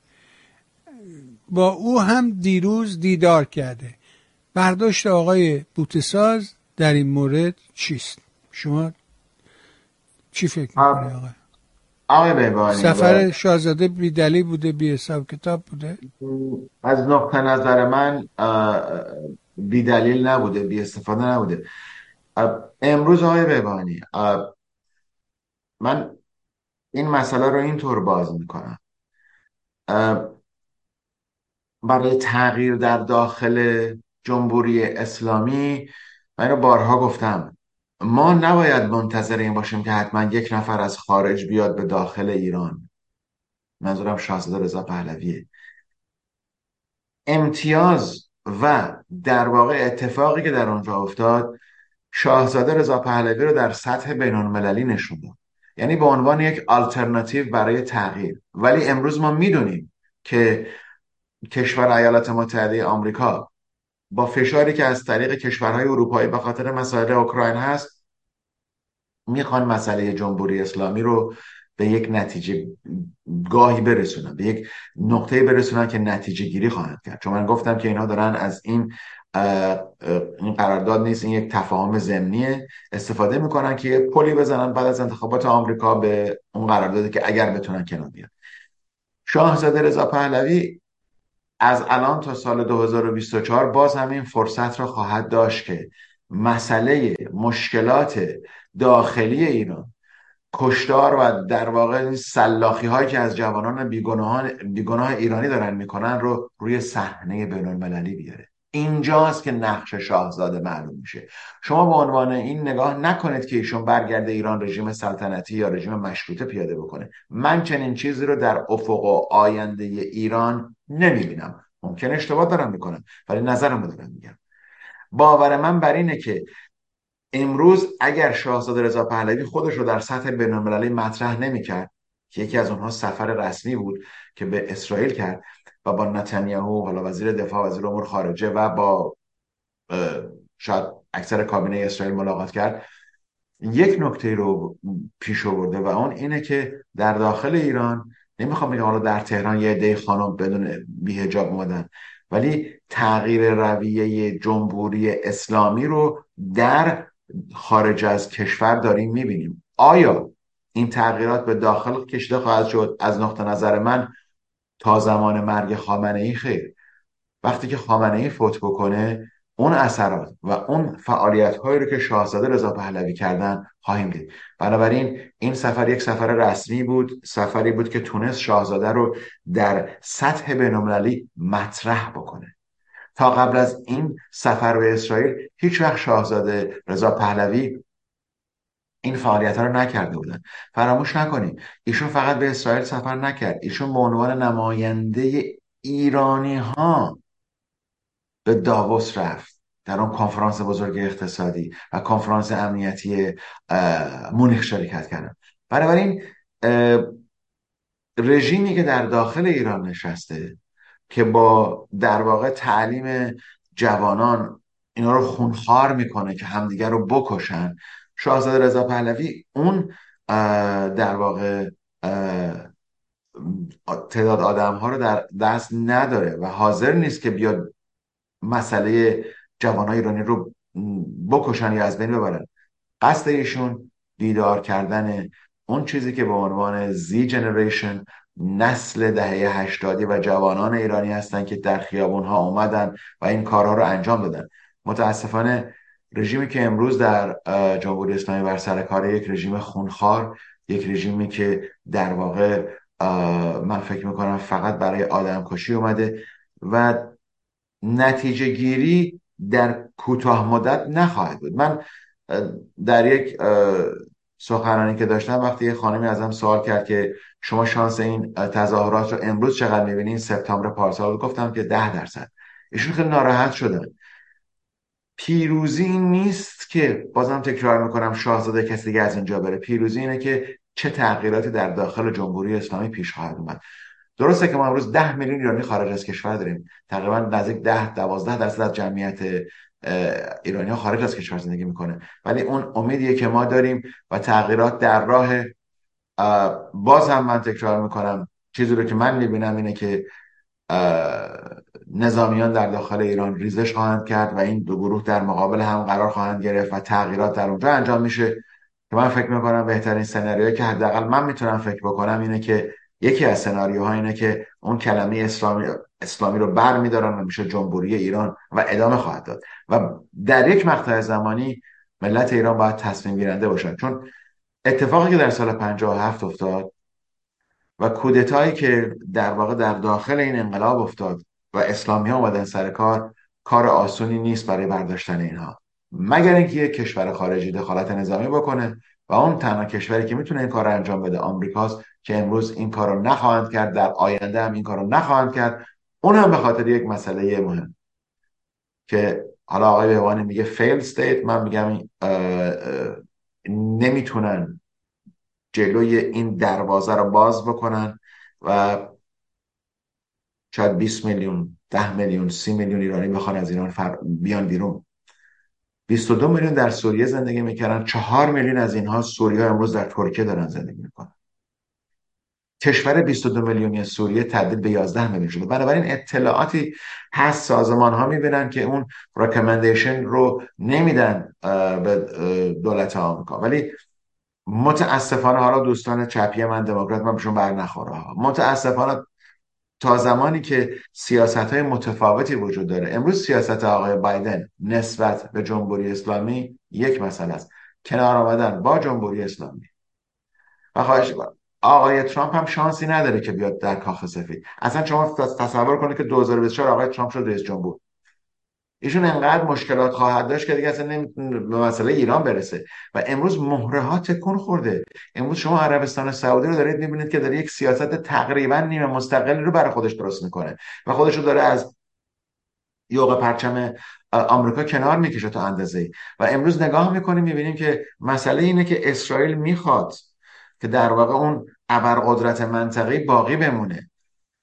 با او هم دیروز دیدار کرده. برداشت آقای بوتساز در این مورد چیست؟ شما چی فکر می‌کنی آقای؟ سفر شاهزاده بیدلی بوده بی حساب کتاب بوده؟ از نقطه نظر من بیدلیل نبوده بی استفاده نبوده. امروز آقای بهبانی من این مسئله رو اینطور باز می‌کنم. برای تغییر در داخل جمهوری اسلامی. من رو بارها گفتم. ما نباید منتظر این باشیم که حتما یک نفر از خارج بیاد به داخل ایران. منظورم شاهزاده رضا پهلویه. امتیاز و در واقع اتفاقی که در اونجا افتاد شاهزاده رضا پهلوی رو در سطح بین المللی نشون داد. یعنی به عنوان یک آلترناتیو برای تغییر. ولی امروز ما می‌دونیم که کشور ایالات متحده آمریکا با فشاری که از طریق کشورهای اروپایی به خاطر مسائل اوکراین هست می‌خوان مسئله جمهوری اسلامی رو به یک نتیجه گاهی برسونن به یک نقطه برسونن که نتیجه گیری خواهند کرد. چون من گفتم که اینها دارن از این این قرارداد نیست این یک تفاهم ضمنیه. استفاده می‌کنن که پلی بزنن بعد از انتخابات آمریکا به اون قراردادی که اگر بتونن کنار بیان. شاهزاده رضا پهلوی از الان تا سال 2024 باز همین فرصت را خواهد داشت که مسئله مشکلات داخلی ایران کشتار و در واقع سلاخی هایی که از جوانان بیگناه ایرانی دارن می‌کنن رو روی صحنه بین المللی بیاره. اینجاست که نقش شاهزاده معلوم میشه. شما به عنوان این نگاه نکنید که ایشون برگرده ایران رژیم سلطنتی یا رژیم مشروطه پیاده بکنه. من چنین چیزی رو در افق و آینده ایران نمی‌بینم. ممکن اشتباه دارم می‌کنم ولی نظرم رو دارم میگم. باور من بر اینه که امروز اگر شاهزاده رضا پهلوی خودش رو در سطح بینالمللی مطرح نمی‌کرد که یکی از اونها سفر رسمی بود که به اسرائیل کرد و با نتانیاهو حالا وزیر دفاع وزیر امور خارجه و با شاید اکثر کابینه اسرائیل ملاقات کرد. یک نکته رو پیش آورده و اون اینه که در داخل ایران نمی‌خوام بگم حالا در تهران یه عده خانم بدون بیهجاب اومدن ولی تغییر رویه جمهوری اسلامی رو در خارج از کشور داریم می‌بینیم. آیا این تغییرات به داخل کشیده خواهد شد؟ از نقطه نظر من تا زمان مرگ خامنه ای خیر. وقتی که خامنه ای فوت بکنه اون اثرات و اون فعالیت هایی رو که شاهزاده رضا پهلوی کردن خواهیم دید. بنابراین این سفر یک سفر رسمی بود سفری بود که تونست شاهزاده رو در سطح بینالمللی مطرح بکنه. تا قبل از این سفر به اسرائیل هیچ وقت شاهزاده رضا پهلوی این فعالیت ها رو نکرده بودن. فراموش نکنیم ایشون فقط به اسرائیل سفر نکرد. ایشون به عنوان نماینده ایرانی ها به داووس رفت در اون کنفرانس بزرگ اقتصادی و کنفرانس امنیتی مونیخ شرکت کردن. بنابراین رژیمی که در داخل ایران نشسته که با در واقع تعلیم جوانان اینا رو خونخوار می‌کنه که همدیگر رو بکشن شاهزاده رضا پهلوی اون در واقع تعداد آدم ها رو در دست نداره و حاضر نیست که بیاد مسئله جوانای ایرانی رو بکشن یا از بین ببرن. قصد ایشون دیدار کردن اون چیزی که به عنوان زی جنریشن نسل دهه هشتادی و جوانان ایرانی هستند که در خیابون ها اومدن و این کارها رو انجام دادن. متاسفانه رژیمی که امروز در جمهوری اسلامی بر سر کار یک رژیم خونخوار یک رژیمی که در واقع من فکر می‌کنم فقط برای آدم کشی اومده و نتیجه گیری در کوتاه مدت نخواهد بود. من در یک سخنرانی که داشتم وقتی یه خانمی ازم سوال کرد که شما شانس این تظاهرات رو امروز چقدر می‌بینین؟ سپتامبر پارسال گفتم که ده درصد. ایشون خیلی ناراحت شدن. پیروزی این نیست که بازم تکرار می‌کنم شاهزاده کسی دیگه از اینجا بره. پیروزی اینه که چه تغییراتی در داخل جمهوری اسلامی پیش خواهد اومد. درسته که ما امروز ده میلیون ایرانی خارج از کشور داریم. تقریبا نزدیک ده دوازده درصد از جمعیت ایرانی ها خارج از کشور زندگی می‌کنه. ولی اون امیدیه که ما داریم و تغییرات در راه باز هم من تکرار می‌کنم. چیزی رو که من می‌بینم اینه که نظامیان در داخل ایران ریزش خواهند کرد و این دو گروه در مقابل هم قرار خواهند گرفت و تغییرات در اونجا انجام میشه. که من فکر می‌کنم بهترین سناریویی که حداقل من می‌تونم فکر بکنم اینه که یکی از سناریوها اینه که اون کلمه اسلامی اسلامی رو بر میدارن و میشه جمهوری ایران و ادامه خواهد داد. و در یک مقطع زمانی ملت ایران باید تصمیم گیرنده باشن. چون اتفاقی که در سال 57 افتاد و کودتایی که در واقع در داخل این انقلاب افتاد و اسلامی ها اومدن سر کار کار آسونی نیست برای برداشتن اینها. مگر اینکه یک کشور خارجی دخالت نظامی بکنه و اون تنها کشوری که می‌تونه این کار رو انجام بده آمریکاست که امروز این کار رو نخواهند کرد در آینده هم این کار رو نخواهند کرد. اون هم به خاطر یک مسئله مهم که حالا آقای بهوانی میگه فیل ستیت من میگم نمی‌تونن جلوی این دروازه رو باز بکنن و شاید 20 میلیون 10 میلیون 30 میلیون ایرانی بخوان از ایران فر... بیان بیرون. 22 میلیون در سوریه زندگی می‌کردن. 4 میلیون از اینها سوریه امروز در ترکیه دارن زندگی می‌کنن. کشور 22 میلیونی سوریه تبدیل به 11 میلیون شده. بنابراین اطلاعاتی هست سازمان ها می‌بینن که اون رکمندیشن رو نمیدن به دولت آمریکا. ولی متاسفانه حالا دوستان چپی من دموکرات من بهشون بر نخوره. متاسفانه تا زمانی که سیاست های متفاوتی وجود داره. امروز سیاست آقای بایدن نسبت به جمهوری اسلامی یک مسئله است. کنار آمدن با جمهوری اسلامی. و خواهش آقای ترامپ هم شانسی نداره که بیاد در کاخ سفید. اصلا شما تصور کنید که 2024 آقای ترامپ شد رئیس جمهور. ایشون انقدر مشکلات خواهد داشت که دیگه اصلا نمی‌تونه به مسئله ایران برسه. و امروز مهره ها تکون خورده. امروز شما عربستان سعودی رو دارید می‌بینید که داره یک سیاست تقریبا نیمه مستقلی رو برای خودش درست می‌کنه. و خودش رو داره از یوغ پرچم آمریکا کنار می‌کشه تا اندازه و امروز نگاه می‌کنیم می‌بینیم که مسئله اینه که اسرائیل می‌خواد که در واقع اون ابرقدرت منطقی باقی بمونه.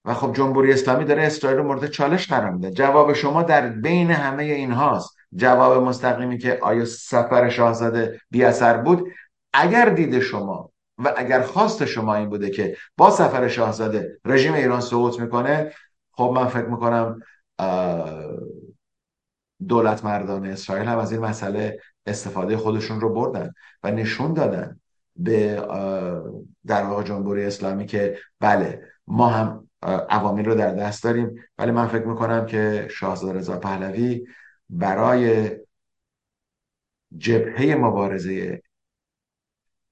و خب جمهوری اسلامی داره اسرائیل رو مورد چالش قرار میده. جواب شما در بین همه این هاست جواب مستقیمی که آیا سفر شاهزاده بی اثر بود اگر دید شما و اگر خواست شما این بوده که با سفر شاهزاده رژیم ایران سقوط می‌کنه خب من فکر می‌کنم دولت مردان اسرائیل هم از این مسئله استفاده خودشون رو بردن و نشون دادن به در واقع جمهوری اسلامی که بله ما هم عوامل رو در دست داریم. ولی من فکر می‌کنم که شاهزاده رضا پهلوی برای جبهه مبارزه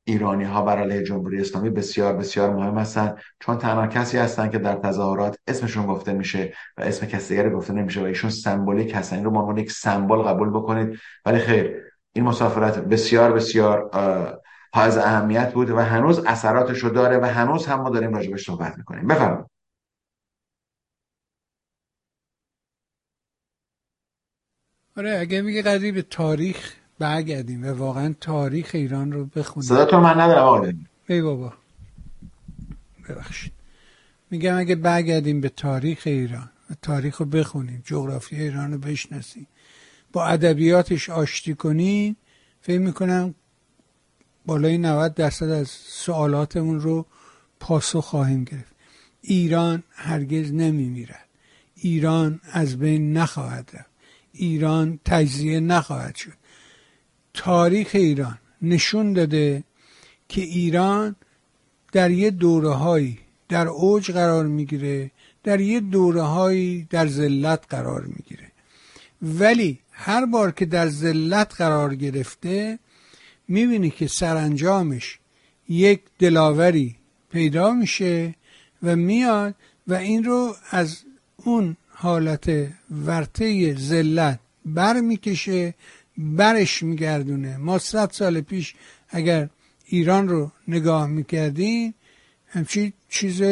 ایرانی ها بر علیه جمهوری اسلامی بسیار بسیار مهم هستند چون تنها کسی هستند که در تظاهرات اسمشون گفته میشه و اسم کسی دیگری گفته نمیشه و ایشون سمبولیک هستن. این رو عنوان یک سمبل قبول بکنید. ولی خیر این مسافرت بسیار بسیار حائز اهمیت بود و هنوز اثراتش رو داره و هنوز هم ما داریم راجبش صحبت می‌کنیم. بفرمایید. آره اگه میگه قضیه به تاریخ برگردیم و واقعا تاریخ ایران رو بخونیم. صدا تو من ندارم آقا ای بابا. ببخشید. میگم اگه برگردیم به تاریخ ایران و تاریخ رو بخونیم جغرافی ایران رو بشناسیم با ادبیاتش آشتی کنیم فکر می‌کنم بالای 90 درصد از سوالاتمون رو پاسخ خواهیم گرفت. ایران هرگز نمیمیرد. ایران از بین نخواهد رفت. ایران تجزیه نخواهد شد. تاریخ ایران نشون داده که ایران در یه دوره هایی در اوج قرار می‌گیره در یه دوره هایی در ذلت قرار می‌گیره. ولی هر بار که در ذلت قرار گرفته می‌بینی که سرانجامش یک دلاوری پیدا میشه و میاد و این رو از اون حالت ورته ذلت بر می‌کشه برش میگردونه. ما صد سال پیش اگر ایران رو نگاه می‌کردیم همچی چیز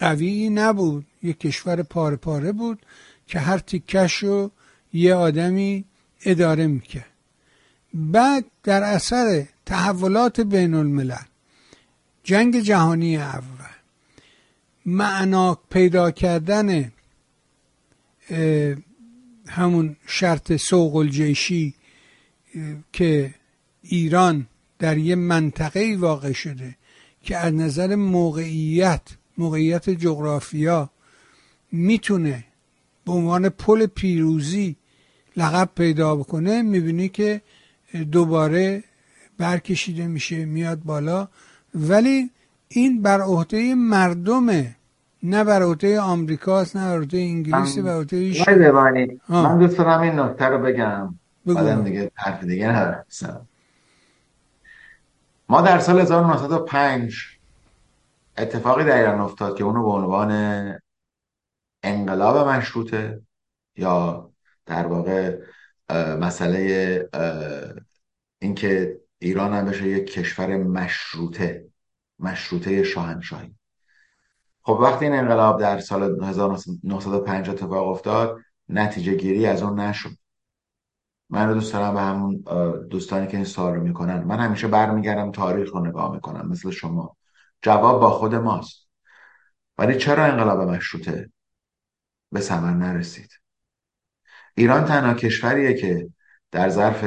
قوی نبود. یه کشور پاره پاره بود که هر تیکش رو یه آدمی اداره می‌کرد. بعد در اثر تحولات بین الملل جنگ جهانی اول معنا پیدا کردن همون شرط سوق الجیشی که ایران در یه منطقه واقع شده که از نظر موقعیت موقعیت جغرافیا می‌تونه به عنوان پل پیروزی لقب پیدا بکنه می‌بینی که دوباره برکشیده میشه میاد بالا. ولی این بر عهده مردمه نه بر عهده آمریکاست نه بر عهده انگلیس بر عهده من دوست دارم این نکته رو بگم. بعدم دیگه حرف دیگه ندارم. ما در سال 1905 اتفاقی در ایران افتاد که اونو به عنوان انقلاب مشروطه یا در واقع مسئله اینکه ایران هم بشه یک کشور مشروطه مشروطه شاهنشاهی. خب وقتی این انقلاب در سال 1905 اتفاق افتاد نتیجه گیری از اون نشد. من رو دوست دارم به همون دوستانی که این سوال رو می‌کنن من همیشه برمیگردم تاریخ رو نگاه می‌کنم مثل شما. جواب با خود ماست. ولی چرا انقلاب مشروطه به ثمر نرسید؟ ایران تنها کشوریه که در ظرف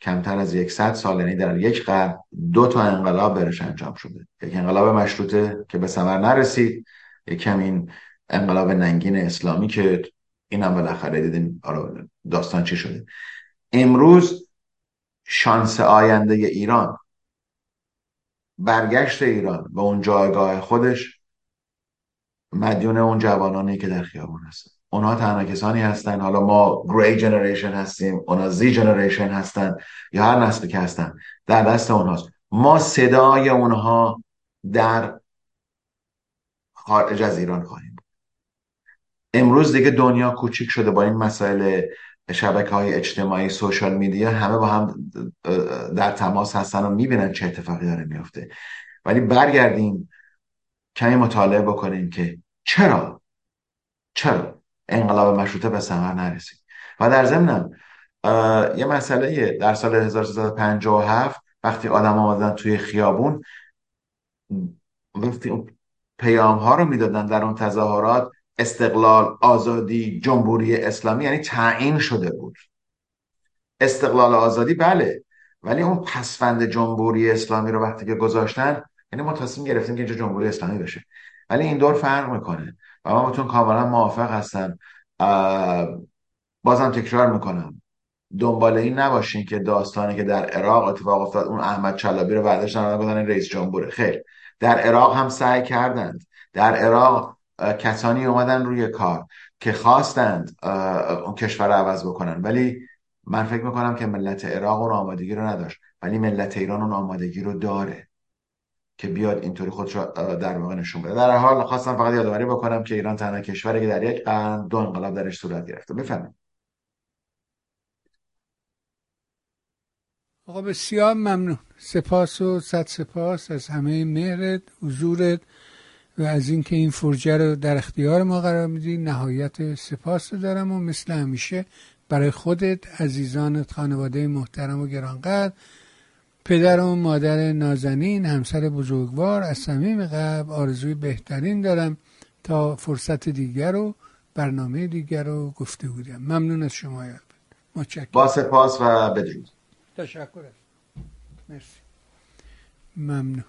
کمتر از یکصد سال یعنی در یک قرن دو تا انقلاب برش انجام شده. یک انقلاب مشروطه که به ثمر نرسید یک این انقلاب ننگین اسلامی که این هم بالاخره دیدیم داستان چی شده. امروز شانس آینده ایران برگشت ایران به اون جایگاه خودش مدیون اون جوانانی که در خیابون هستن. اونها تنها کسانی هستن حالا ما گری جنریشن هستیم اونا زی جنریشن هستن یا هر نسلی که هستن در دست اونهاست. ما صدای اونها در خارج از ایران خواهیم امروز دیگه دنیا کوچیک شده با این مسائل شبکه های اجتماعی سوشال میدیا همه با هم در تماس هستن و می‌بینن چه اتفاقی داره میفته ولی برگردیم کمی مطالعه بکنیم که چرا؟ چرا انقلاب مشروطه به ثمر نرسید؟ و در ضمنم یه مسئله در سال 1357 وقتی آدم آمدن توی خیابون وقتی پیام ها رو می‌دادن در اون تظاهرات استقلال آزادی جمهوری اسلامی یعنی تعیین شده بود. استقلال آزادی بله ولی اون پسفند جمهوری اسلامی رو وقتی که گذاشتن یعنی ما تصمیم گرفتیم که اینجا جمهوری اسلامی بشه. ولی این دور فرق می‌کنه و من باتون کاملا موافق هستم. بازم تکرار می‌کنم. دنبال این نباشین که داستانی که در عراق اتفاق افتاد اون احمد چلابی رو برداشت بودن رئیس جمهوره. خیر. در عراق هم سعی کردند. در عراق کسانی اومدن روی کار که خواستند اون کشور رو عوض بکنن. ولی من فکر می‌کنم که ملت عراق اون آمادگی رو نداشت. ولی ملت ایران اون آمادگی رو داره که بیاد اینطوری خودش رو در واقع نشون بده. در حال خواستم فقط یادآوری بکنم که ایران تنها کشوری که در یک قرن دو انقلاب درش صورت گرفته. بفهمید آقا بسیار ممنون. سپاس و صد سپاس از همه مهرت حضورت و از اینکه این فرجه رو در اختیار ما قرار میدی. نهایت سپاس رو دارم و مثل همیشه برای خودت عزیزانت خانواده محترم و گرانقدر پدر و مادر نازنین همسر بزرگوار از صمیم قلب آرزوی بهترین دارم تا فرصت دیگر و برنامه دیگر رو گفته بودم. ممنون از شما. یاد متشکرم با سپاس و بدرود. تشکر مرسی. ممنون.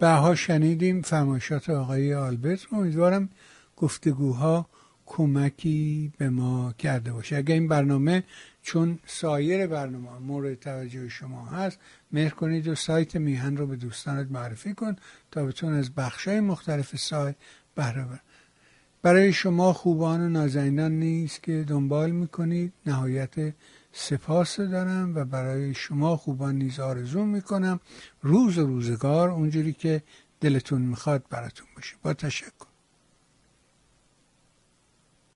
بها شنیدیم فرمایشات آقای آلبرت. امیدوارم گفتگوها کمکی به ما کرده باشه. اگر این برنامه چون سایر برنامه مورد توجه شما هست مهر کنید و سایت میهن رو به دوستانت معرفی کن تا بتون از بخشای مختلف سایت بهره برای شما خوبان و نازنینان نیست که دنبال می‌کنید. نهایت سپاس دارم و برای شما خوبان نیز آرزو می‌کنم. روز و روزگار اونجوری که دلتون می‌خواد براتون باشه. با تشکر.